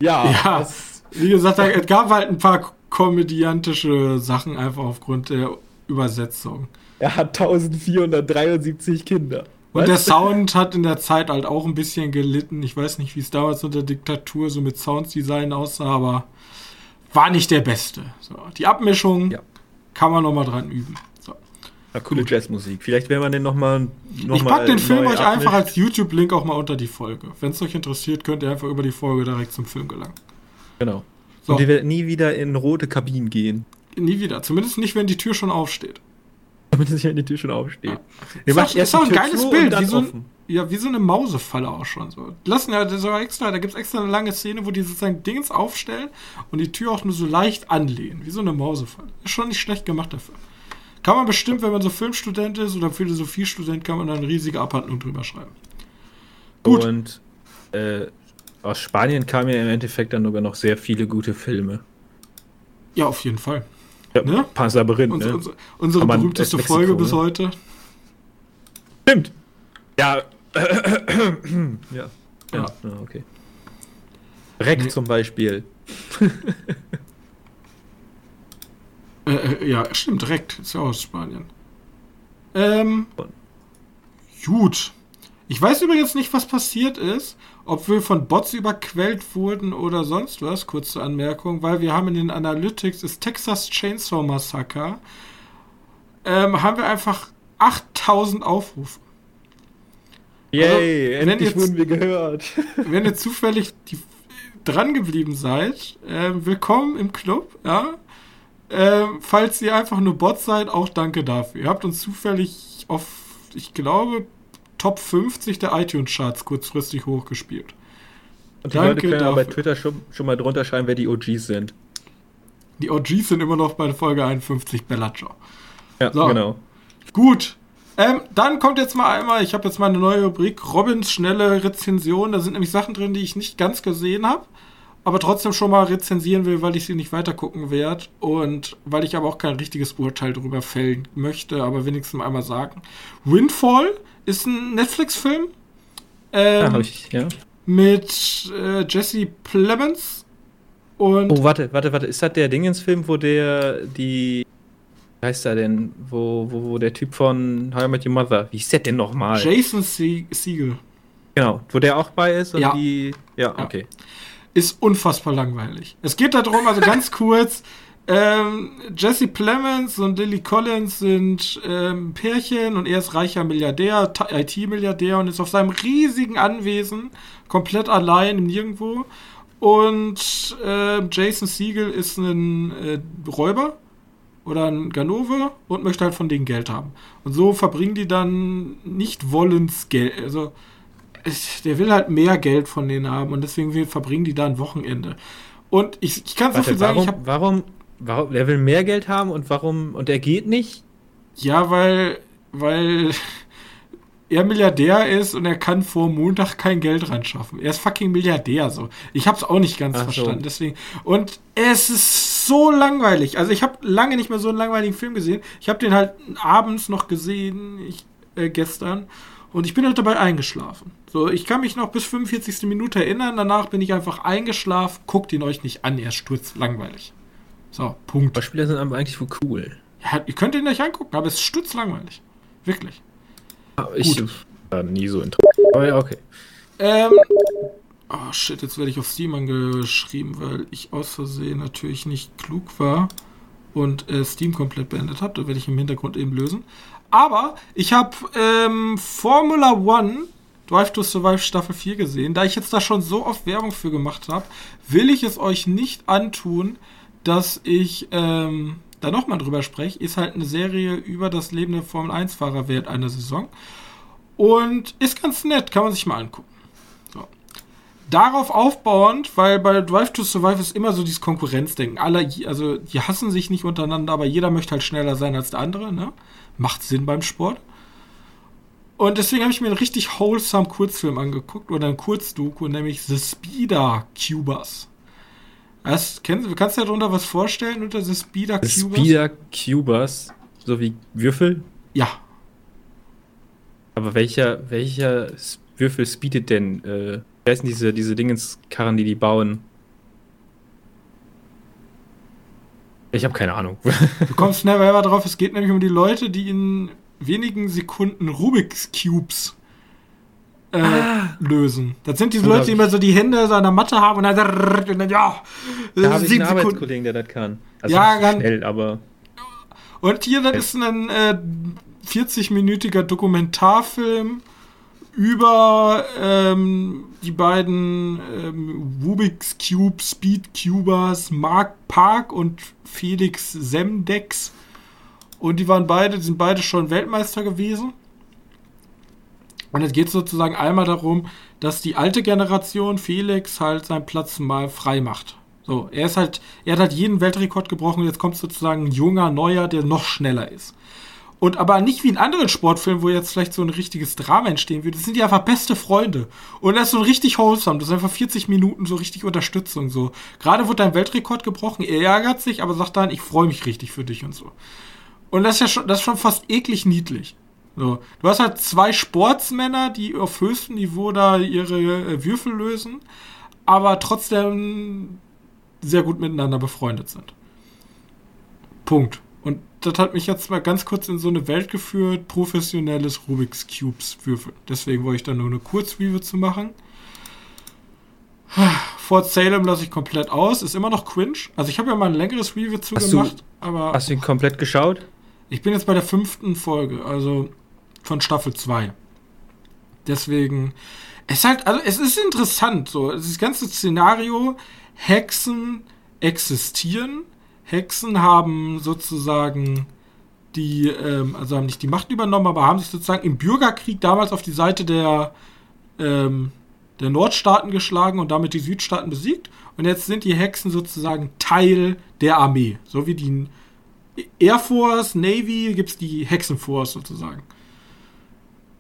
Ja. ja wie gesagt, es gab halt ein paar komödiantische Sachen einfach aufgrund der Übersetzung. Er hat 1473 Kinder. Und der Sound hat in der Zeit halt auch ein bisschen gelitten. Ich weiß nicht, wie es damals unter Diktatur so mit Sounddesign aussah, aber war nicht der beste. So, die Abmischung ja. kann man nochmal dran üben. Ja, coole Jazzmusik. Vielleicht werden wir den nochmal. Noch ich pack den Film euch einfach als YouTube-Link auch mal unter die Folge. Wenn es euch interessiert, könnt ihr einfach über die Folge direkt zum Film gelangen. Genau. So. Und ihr werdet nie wieder in rote Kabinen gehen. Nie wieder. Zumindest nicht, wenn die Tür schon aufsteht. Zumindest nicht, wenn die Tür schon aufsteht. Ja. Ihr macht ist auch ein geiles Bild. Wie so, ein, ja, wie so eine Mausefalle auch schon. So. Lassen ja sogar extra, da gibt es extra eine lange Szene, wo die sozusagen Dings aufstellen und die Tür auch nur so leicht anlehnen. Wie so eine Mausefalle. Ist schon nicht schlecht gemacht dafür. Kann man bestimmt, wenn man so Filmstudent ist oder Philosophiestudent, kann man da eine riesige Abhandlung drüber schreiben. Gut. Und äh, aus Spanien kamen ja im Endeffekt dann sogar noch sehr viele gute Filme. Ja, auf jeden Fall. Ja, ne? Pan's Labyrinth, Uns, ne? Unsere, unsere berühmteste Mexiko, Folge bis ne? heute. Stimmt. Ja. <clears throat> ja. Ja, ja okay. Rec nee. zum Beispiel. <laughs> ja, stimmt, Rec ist ja aus Spanien. Ähm, gut. Ich weiß übrigens nicht, was passiert ist, ob wir von Bots überquellt wurden oder sonst was, kurze Anmerkung, weil wir haben in den Analytics das Texas Chainsaw Massacre, ähm, haben wir einfach 8000 Aufrufe. Yay, also, endlich jetzt, wurden wir gehört. <laughs> wenn ihr zufällig die, dran geblieben seid, äh, willkommen im Club, ja. Äh, falls ihr einfach nur Bot seid, auch danke dafür. Ihr habt uns zufällig auf, ich glaube, Top 50 der iTunes-Charts kurzfristig hochgespielt. Und die danke Leute können dafür. bei Twitter schon, schon mal drunter schreiben, wer die OGs sind. Die OGs sind immer noch bei Folge 51 Bellator. Ja, so. genau. Gut, ähm, dann kommt jetzt mal einmal, ich habe jetzt mal eine neue Rubrik, Robins schnelle Rezension. Da sind nämlich Sachen drin, die ich nicht ganz gesehen habe, aber trotzdem schon mal rezensieren will, weil ich sie nicht weiter gucken werde und weil ich aber auch kein richtiges Urteil darüber fällen möchte, aber wenigstens einmal sagen. Windfall ist ein Netflix-Film. Ähm, ja, ich, ja. Mit äh, Jesse Plemons. Und oh, warte, warte, warte. Ist das der Dingens-Film, wo der die wie heißt er denn? Wo, wo, wo der Typ von How I Met Your Mother, wie ist der denn nochmal? Jason Siegel. Genau, wo der auch bei ist und ja. die. Ja, okay. Ist unfassbar langweilig. Es geht darum, also ganz <laughs> kurz, ähm, Jesse Plemons und Lily Collins sind ähm, Pärchen und er ist reicher Milliardär, IT-Milliardär und ist auf seinem riesigen Anwesen komplett allein im Nirgendwo. Und äh, Jason Siegel ist ein äh, Räuber oder ein Ganove und möchte halt von denen Geld haben. Und so verbringen die dann nicht wollens Geld. Also der will halt mehr Geld von denen haben und deswegen verbringen die da ein Wochenende. Und ich, ich kann so viel sagen, warum, hab, warum, warum, der will mehr Geld haben und warum, und er geht nicht? Ja, weil, weil <laughs> er Milliardär ist und er kann vor Montag kein Geld ran schaffen. Er ist fucking Milliardär, so. Ich hab's auch nicht ganz Ach verstanden, so. deswegen. Und es ist so langweilig. Also ich habe lange nicht mehr so einen langweiligen Film gesehen. Ich habe den halt abends noch gesehen, ich, äh, gestern. Und ich bin halt dabei eingeschlafen. So, ich kann mich noch bis 45. Minute erinnern. Danach bin ich einfach eingeschlafen. Guckt ihn euch nicht an, er ist sturzlangweilig. So, Punkt. Aber Spieler sind aber eigentlich wohl cool. Ja, ihr könnt ihn euch angucken, aber es ist sturzlangweilig. Wirklich. Ich war nie so interessiert. Aber ja, okay. Ähm, oh shit, jetzt werde ich auf Steam angeschrieben, weil ich aus Versehen natürlich nicht klug war und äh, Steam komplett beendet habe. Da werde ich im Hintergrund eben lösen. Aber ich habe ähm, Formula One Drive to Survive Staffel 4 gesehen. Da ich jetzt da schon so oft Werbung für gemacht habe, will ich es euch nicht antun, dass ich ähm, da nochmal drüber spreche, ist halt eine Serie über das Leben der Formel 1-Fahrer während einer Saison. Und ist ganz nett, kann man sich mal angucken. So. Darauf aufbauend, weil bei Drive to Survive ist immer so dieses Konkurrenzdenken. Alle, also die hassen sich nicht untereinander, aber jeder möchte halt schneller sein als der andere. Ne? Macht Sinn beim Sport. Und deswegen habe ich mir einen richtig wholesome Kurzfilm angeguckt oder ein Kurzdoku, nämlich The Speeder Cubers. Das, kennst, kannst du dir darunter was vorstellen unter The Speeder Cubers? Speeder Cubers, so wie Würfel? Ja. Aber welcher, welcher Würfel speedet denn? Äh, wer sind diese, diese Dingenskarren, die die bauen? Ich habe keine Ahnung. Du kommst never drauf, es geht nämlich um die Leute, die in wenigen Sekunden Rubik's Cubes äh, ah. lösen. Das sind diese Leute, die immer so die Hände so an der Matte haben und dann, und dann ja, da habe ich einen Sekunden. Arbeitskollegen, der das kann. Also ja, ganz schnell, aber und hier, das ist ein äh, 40-minütiger Dokumentarfilm über ähm, die beiden ähm, Rubik's Cube Speed Cubers Mark Park und Felix Semdex. Und die waren beide, die sind beide schon Weltmeister gewesen. Und es geht sozusagen einmal darum, dass die alte Generation Felix halt seinen Platz mal frei macht. So, er ist halt, er hat halt jeden Weltrekord gebrochen jetzt kommt sozusagen ein junger, neuer, der noch schneller ist. Und aber nicht wie in anderen Sportfilmen, wo jetzt vielleicht so ein richtiges Drama entstehen würde. Das sind die einfach beste Freunde. Und das ist so ein richtig wholesome. Das ist einfach 40 Minuten so richtig Unterstützung. So. Gerade wird dein Weltrekord gebrochen. Er ärgert sich, aber sagt dann, ich freue mich richtig für dich und so. Und das ist ja schon, das ist schon fast eklig niedlich. So. Du hast halt zwei Sportsmänner, die auf höchstem Niveau da ihre äh, Würfel lösen, aber trotzdem sehr gut miteinander befreundet sind. Punkt. Das hat mich jetzt mal ganz kurz in so eine Welt geführt, professionelles Rubik's Cubes Würfel. Deswegen wollte ich da nur eine Kurzreview zu machen. Fort Salem lasse ich komplett aus, ist immer noch cringe. Also ich habe ja mal ein längeres Review zu hast gemacht, du, aber. Hast du ihn komplett geschaut? Ich bin jetzt bei der fünften Folge, also von Staffel 2. Deswegen. Es ist halt, also es ist interessant, so. Das ganze Szenario, Hexen existieren. Hexen haben sozusagen die, ähm, also haben nicht die Macht übernommen, aber haben sich sozusagen im Bürgerkrieg damals auf die Seite der, ähm, der Nordstaaten geschlagen und damit die Südstaaten besiegt. Und jetzt sind die Hexen sozusagen Teil der Armee. So wie die Air Force, Navy, gibt es die Hexenforce sozusagen.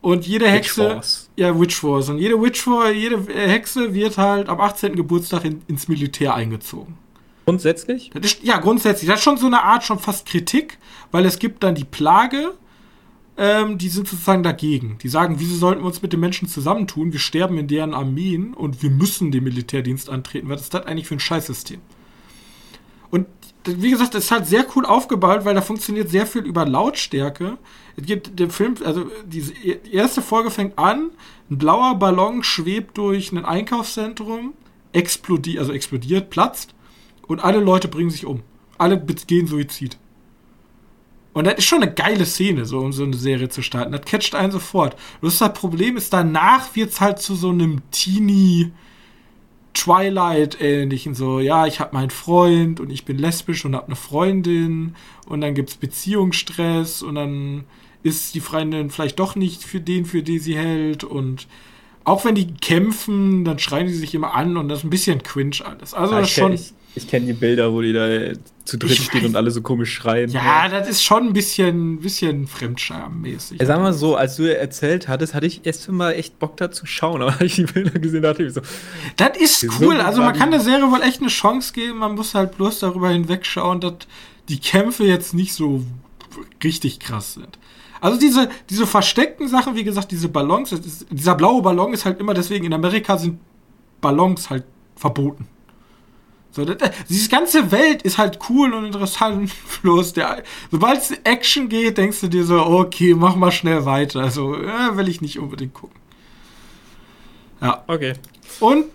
Und jede Hexe. Witch Force. Ja, Witch Force. Und jede Witch Force, jede Hexe wird halt am 18. Geburtstag in, ins Militär eingezogen. Grundsätzlich? Ist, ja, grundsätzlich. Das ist schon so eine Art schon fast Kritik, weil es gibt dann die Plage, ähm, die sind sozusagen dagegen. Die sagen, wieso sollten wir uns mit den Menschen zusammentun? Wir sterben in deren Armeen und wir müssen den Militärdienst antreten. Was ist das eigentlich für ein Scheißsystem? Und wie gesagt, das ist halt sehr cool aufgebaut, weil da funktioniert sehr viel über Lautstärke. Es gibt der Film, also diese erste Folge fängt an, ein blauer Ballon schwebt durch ein Einkaufszentrum, explodiert, also explodiert, platzt und alle Leute bringen sich um. Alle gehen Suizid. Und das ist schon eine geile Szene, so um so eine Serie zu starten. Das catcht einen sofort. Das, das Problem ist, danach wird es halt zu so einem Teenie- Twilight-ähnlichen, so, ja, ich habe meinen Freund und ich bin lesbisch und habe eine Freundin und dann gibt es Beziehungsstress und dann ist die Freundin vielleicht doch nicht für den, für den sie hält und auch wenn die kämpfen, dann schreien die sich immer an und das ist ein bisschen cringe alles. Also ja, das schon. Ich, ich kenne die Bilder, wo die da zu dritt stehen und alle so komisch schreien. Ja, das ist schon ein bisschen, bisschen fremdschammäßig. Sag mal so, als du erzählt hattest, hatte ich erst mal echt Bock da zu schauen, <laughs> aber als ich die Bilder gesehen dachte ich so. Das ist cool. So also man kann der Serie wohl echt eine Chance geben. Man muss halt bloß darüber hinwegschauen, dass die Kämpfe jetzt nicht so richtig krass sind. Also diese, diese versteckten Sachen, wie gesagt, diese Ballons, ist, dieser blaue Ballon ist halt immer deswegen, in Amerika sind Ballons halt verboten. So, das, diese ganze Welt ist halt cool und interessant. <laughs> Bloß der, sobald es Action geht, denkst du dir so, okay, mach mal schnell weiter. Also, äh, will ich nicht unbedingt gucken. Ja. Okay. Und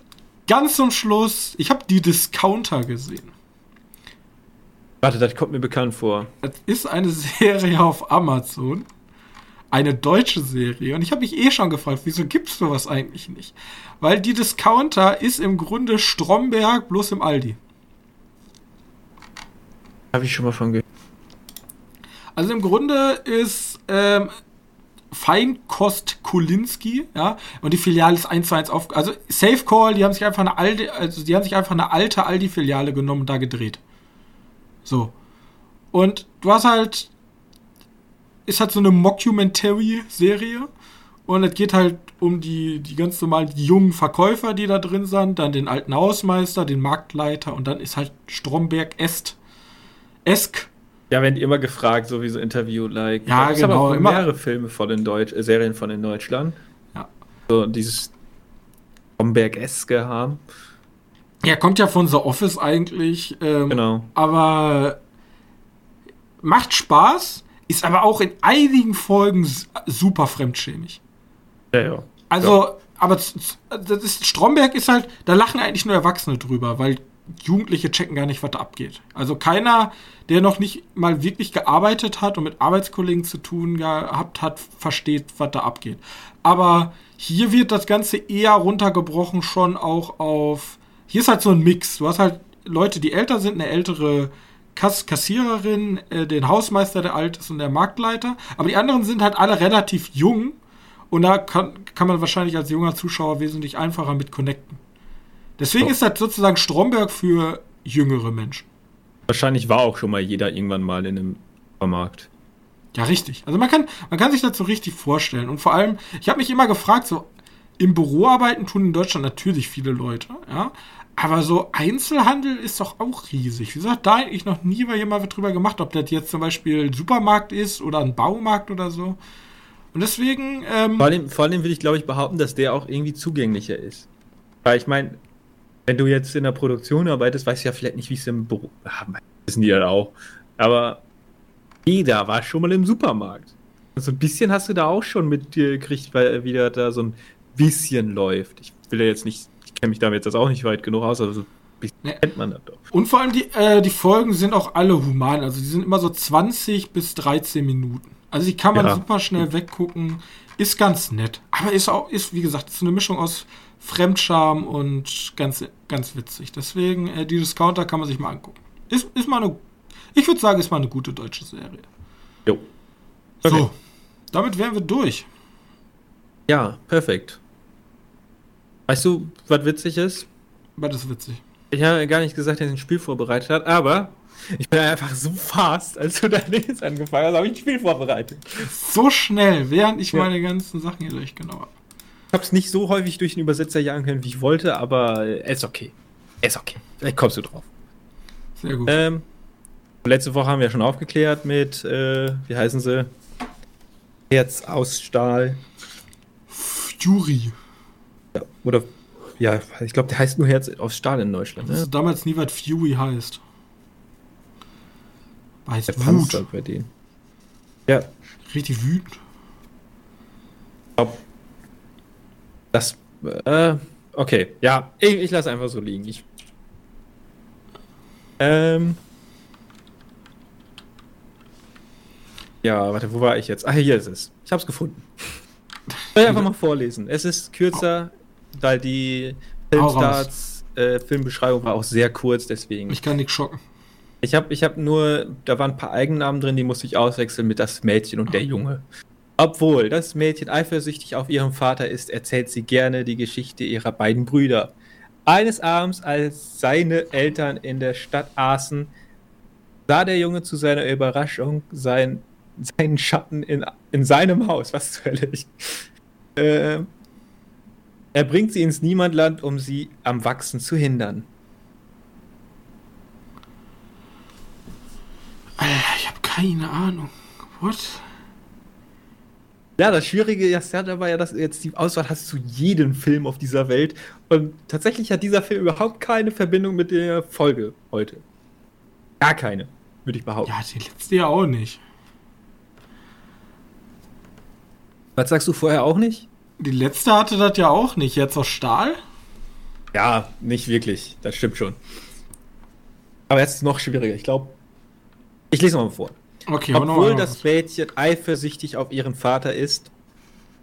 ganz zum Schluss, ich habe die Discounter gesehen. Warte, das kommt mir bekannt vor. Das ist eine Serie auf Amazon. Eine deutsche Serie. Und ich habe mich eh schon gefragt, wieso gibt es sowas eigentlich nicht? Weil die Discounter ist im Grunde Stromberg bloß im Aldi. Habe ich schon mal von gehört. Also im Grunde ist ähm, Feinkost Kulinski, ja, und die Filiale ist eins zu eins auf. Also Safe Call, die haben sich einfach eine alte, also die haben sich einfach eine alte Aldi-Filiale genommen und da gedreht. So. Und du hast halt. Ist halt so eine Mockumentary-Serie. Und es geht halt um die, die ganz normalen die jungen Verkäufer, die da drin sind, dann den alten Hausmeister, den Marktleiter und dann ist halt Stromberg Est. Esk. Ja, werden immer gefragt, so wie so Interview-like. Ja, es genau. Aber mehrere Filme von den Deutsch, äh, Serien von in Deutschland. Ja. So dieses Stromberg-eske haben. Ja, kommt ja von The Office eigentlich. Ähm, genau. Aber macht Spaß, ist aber auch in einigen Folgen super fremdschämig. Ja, ja. Also, ja. aber das ist, Stromberg ist halt, da lachen eigentlich nur Erwachsene drüber, weil Jugendliche checken gar nicht, was da abgeht. Also keiner, der noch nicht mal wirklich gearbeitet hat und mit Arbeitskollegen zu tun gehabt hat, versteht, was da abgeht. Aber hier wird das Ganze eher runtergebrochen schon auch auf. Hier ist halt so ein Mix. Du hast halt Leute, die älter sind, eine ältere Kass Kassiererin, äh, den Hausmeister, der alt ist und der Marktleiter. Aber die anderen sind halt alle relativ jung und da kann, kann man wahrscheinlich als junger Zuschauer wesentlich einfacher mit connecten. Deswegen so. ist das sozusagen Stromberg für jüngere Menschen. Wahrscheinlich war auch schon mal jeder irgendwann mal in einem Supermarkt. Ja, richtig. Also man kann, man kann sich das so richtig vorstellen. Und vor allem, ich habe mich immer gefragt, so im Büro arbeiten tun in Deutschland natürlich viele Leute, ja. Aber so Einzelhandel ist doch auch riesig. Wie gesagt, da eigentlich noch nie mal jemand drüber gemacht, ob das jetzt zum Beispiel ein Supermarkt ist oder ein Baumarkt oder so. Und deswegen. Ähm, vor, allem, vor allem will ich, glaube ich, behaupten, dass der auch irgendwie zugänglicher ist. Weil ich meine, wenn du jetzt in der Produktion arbeitest, weißt du ja vielleicht nicht, wie es im Büro. Ah, wissen die ja auch. Aber jeder war schon mal im Supermarkt. So ein bisschen hast du da auch schon mitgekriegt, weil wieder da so ein bisschen läuft. Ich will ja jetzt nicht, ich kenne mich damit jetzt auch nicht weit genug aus, aber so ein bisschen Nee. kennt man das doch. und vor allem die, äh, die Folgen sind auch alle human. Also die sind immer so 20 bis 13 Minuten. Also die kann man Ja. super schnell weggucken. Ist ganz nett. Aber ist auch, ist, wie gesagt, ist eine Mischung aus Fremdscham und ganz, ganz witzig. Deswegen, äh, die Discounter kann man sich mal angucken. Ist, ist mal eine, ich würde sagen, ist mal eine gute deutsche Serie. Jo. Okay. So, damit wären wir durch. Ja, perfekt. Weißt du, was witzig ist? Das ist witzig. Ich habe ja gar nicht gesagt, dass ich ein Spiel vorbereitet habe, aber ich bin einfach so fast, als du dein Dings angefangen hast, habe ich ein Spiel vorbereitet. So schnell, während ich Ja. meine ganzen Sachen hier durchgenommen habe. Ich habe es nicht so häufig durch den Übersetzer jagen können, wie ich wollte, aber es ist okay. Es ist okay. Vielleicht kommst du drauf. Sehr gut. Ähm, letzte Woche haben wir schon aufgeklärt mit, äh, wie heißen sie? Herz aus Stahl. Fury. Ja, oder, ja, ich glaube, der heißt nur Herz aus Stahl in Deutschland. Das Ne? ist damals nie, was Fury heißt. Der Heißt Panzer Wut. bei denen. Ja, Richtig wütend. glaub, das, äh, okay, ja, ich, ich lasse einfach so liegen. Ich, ähm, ja, warte, wo war ich jetzt? Ah, hier ist es. Ich hab's gefunden. Soll ich einfach mal vorlesen. Es ist kürzer, weil die Filmstarts äh, Filmbeschreibung war auch sehr kurz, deswegen. Ich kann nichts schocken. Ich habe ich hab nur, da waren ein paar Eigennamen drin, die musste ich auswechseln mit das Mädchen und der Junge. Obwohl das Mädchen eifersüchtig auf ihren Vater ist, erzählt sie gerne die Geschichte ihrer beiden Brüder. Eines Abends, als seine Eltern in der Stadt aßen, sah der Junge zu seiner Überraschung sein, seinen Schatten in, in seinem Haus. Was zur Hölle? Äh, er bringt sie ins Niemandland, um sie am Wachsen zu hindern. Ich habe keine Ahnung. What? Ja, das Schwierige ist ja dabei, ja, dass du jetzt die Auswahl hast zu jedem Film auf dieser Welt. Und tatsächlich hat dieser Film überhaupt keine Verbindung mit der Folge heute. Gar keine, würde ich behaupten. Ja, die letzte ja auch nicht. Was sagst du vorher auch nicht? Die letzte hatte das ja auch nicht. Jetzt aus Stahl? Ja, nicht wirklich. Das stimmt schon. Aber jetzt ist es noch schwieriger. Ich glaube, ich lese mal vor. Okay, noch Obwohl mal das. Mädchen eifersüchtig auf ihren Vater ist,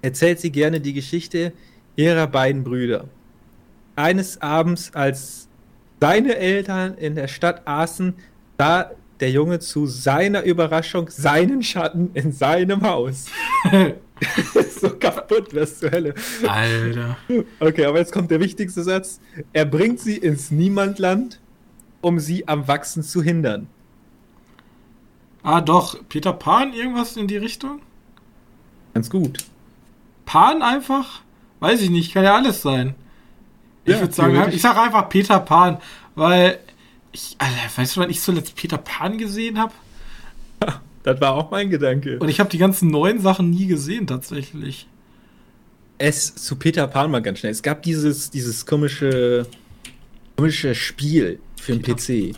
erzählt sie gerne die Geschichte ihrer beiden Brüder. Eines Abends, als seine Eltern in der Stadt aßen, sah der Junge zu seiner Überraschung seinen Schatten in seinem Haus. <laughs> so kaputt, was zur Hölle. Alter. Okay, aber jetzt kommt der wichtigste Satz. Er bringt sie ins Niemandland, um sie am Wachsen zu hindern. Ah, doch. Peter Pan, irgendwas in die Richtung? Ganz gut. Pan einfach? Weiß ich nicht, kann ja alles sein. Ich Ja, würde sagen, ich sage einfach Peter Pan, weil ich, Alter, weißt du, wann ich zuletzt Peter Pan gesehen habe? <laughs> Das war auch mein Gedanke. Und ich habe die ganzen neuen Sachen nie gesehen, tatsächlich. es zu Peter Pan mal ganz schnell. Es gab dieses, dieses komische, komische Spiel für den PC.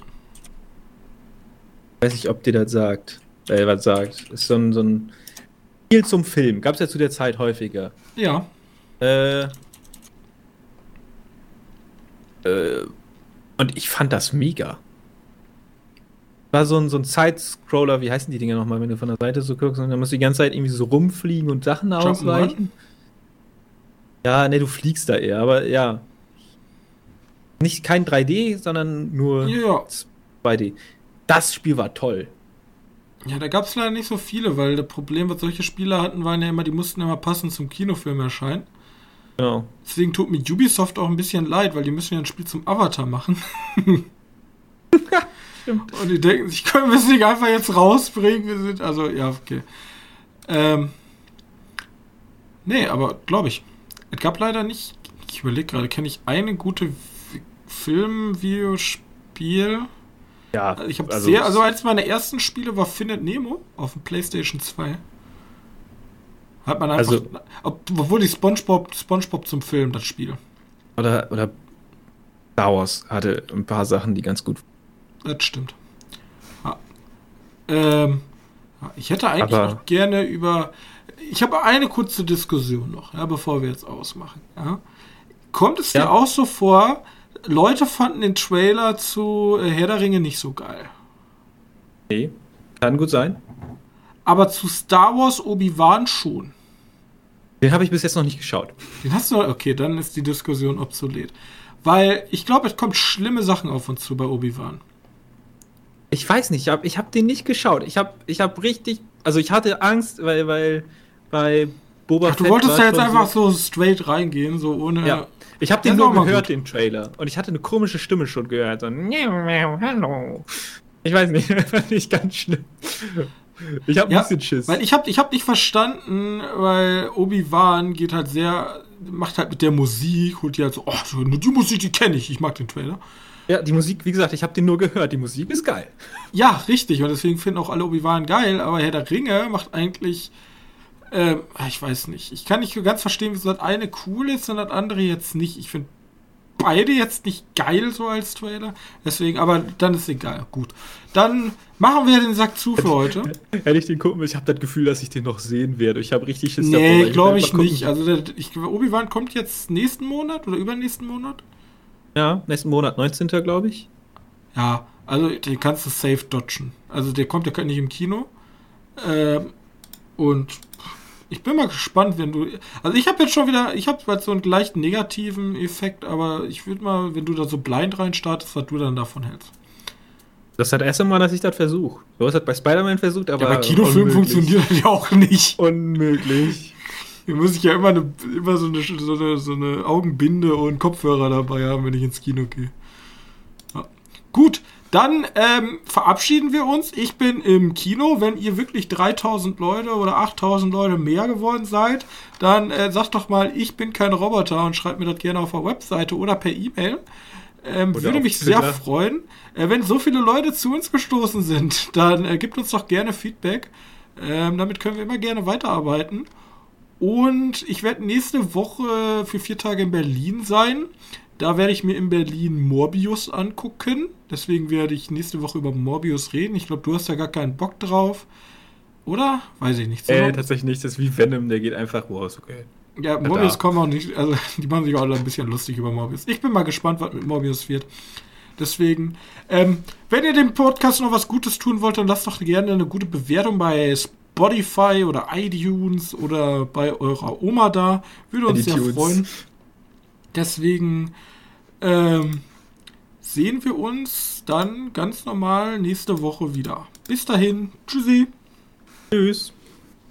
Weiß nicht, ob dir das sagt. Äh, was sagt. Ist so ein, so ein Spiel zum Film. Gab es ja zu der Zeit häufiger. Ja. Äh, äh, und ich fand das mega. War so ein, so ein Side-Scroller, wie heißen die Dinger nochmal, wenn du von der Seite so guckst und dann musst du die ganze Zeit irgendwie so rumfliegen und Sachen Jump'n'Run? ausweichen. Ja, ne, du fliegst da eher, aber ja. Nicht kein 3D, sondern nur Ja. 2D. Das Spiel war toll. Ja, da gab es leider nicht so viele, weil das Problem, was solche Spiele hatten, waren ja immer, die mussten immer passend zum Kinofilm erscheinen. Genau. Deswegen tut mir Ubisoft auch ein bisschen leid, weil die müssen ja ein Spiel zum Avatar machen. <laughs> Stimmt. Und die denken sich, können wir es nicht einfach jetzt rausbringen? Wir sind, also, ja, okay. Ähm, nee, aber glaube ich. Es gab leider nicht, ich überlege gerade, kenne ich eine gute Vi- Film, Videospiel? Ja, Ich habe sehr, also eins meiner ersten Spiele war Findet Nemo auf dem PlayStation 2. Hat man einfach, also, obwohl die SpongeBob, SpongeBob zum Film, das Spiel. Oder, oder Star Wars hatte ein paar Sachen, die ganz gut. Das stimmt. Ja. Ähm, ich hätte eigentlich Aber noch gerne über. Ich habe eine kurze Diskussion noch, ja, bevor wir jetzt ausmachen. Ja. Kommt es dir auch so vor, Leute fanden den Trailer zu äh, Herr der Ringe nicht so geil? Nee, kann gut sein. Aber zu Star Wars Obi-Wan schon. Den habe ich bis jetzt noch nicht geschaut. Den hast du noch? Okay, dann ist die Diskussion obsolet. Weil ich glaube, es kommt schlimme Sachen auf uns zu bei Obi-Wan. Ich weiß nicht, ich habe ich hab den nicht geschaut. Ich habe ich hab richtig, also ich hatte Angst, weil, weil bei Boba Ach, Du wolltest ja jetzt einfach so, so straight reingehen, so ohne. Ja. Ich habe den nur gehört, den Trailer. Und ich hatte eine komische Stimme schon gehört. So, hallo. Ich weiß nicht, <laughs> fand ich ganz schlimm. Ich habe ein ja, bisschen Schiss. Weil ich habe ich hab nicht verstanden, weil Obi-Wan geht halt sehr, macht halt mit der Musik, holt die halt so, oh, die Musik, die kenne ich, ich mag den Trailer. Ja, die Musik, wie gesagt, ich habe den nur gehört, die Musik ist geil. Ja, richtig, und deswegen finden auch alle Obi-Wan geil, aber Herr der Ringe macht eigentlich, ähm, ich weiß nicht, ich kann nicht ganz verstehen, wieso das eine cool ist und das andere jetzt nicht. Ich finde beide jetzt nicht geil so als Trailer. Deswegen, aber dann ist egal. Gut. Dann machen wir den Sack zu für heute. <laughs> Hätte ich den gucken, ich habe das Gefühl, dass ich den noch sehen werde. Ich habe richtig Schiss Nee, glaube ich, nicht. Also Obi-Wan kommt jetzt nächsten Monat oder übernächsten Monat? Ja, nächsten Monat, 19. glaube ich. Ja, also den kannst du safe dodgen. Also der kommt ja nicht im Kino. Ähm, und ich bin mal gespannt, wenn du. Also ich habe jetzt schon wieder, ich habe so einen leicht negativen Effekt, aber ich würde mal, wenn du da so blind reinstartest, was du dann davon hältst. Das ist das erste Mal, dass ich das versuche. Du hast das bei Spider-Man versucht, aber. Ja, bei Kinofilmen funktioniert das ja auch nicht. Unmöglich. Hier muss ich ja immer, eine, immer so, eine, so, eine, so eine Augenbinde und Kopfhörer dabei haben, wenn ich ins Kino gehe. Gut, dann ähm, verabschieden wir uns. Ich bin im Kino. Wenn ihr wirklich 3000 Leute oder 8000 Leute mehr geworden seid, dann äh, sagt doch mal, ich bin kein Roboter und schreibt mir das gerne auf der Webseite oder per E-Mail. Ähm, würde mich sehr freuen. Äh, wenn so viele Leute zu uns gestoßen sind, <laughs> dann äh, gibt uns doch gerne Feedback. Ähm, damit können wir immer gerne weiterarbeiten. Und ich werde nächste Woche für vier Tage in Berlin sein. Da werde ich mir in Berlin Morbius angucken. Deswegen werde ich nächste Woche über Morbius reden. Ich glaube, du hast da gar keinen Bock drauf. Oder? Weiß ich nicht. So äh, tatsächlich nicht. Das ist wie Venom, der geht einfach, wow, ist okay. Ja, Morbius kommen auch nicht. Also, <laughs> die machen sich auch alle ein bisschen lustig über Morbius. Ich bin mal gespannt, was mit Morbius wird. Deswegen, ähm, wenn ihr dem Podcast noch was Gutes tun wollt, dann lasst doch gerne eine gute Bewertung bei Spotify oder iTunes oder bei eurer Oma da. Würde uns sehr freuen. Deswegen ähm, sehen wir uns dann ganz normal nächste Woche wieder. Bis dahin. Tschüssi. Tschüss.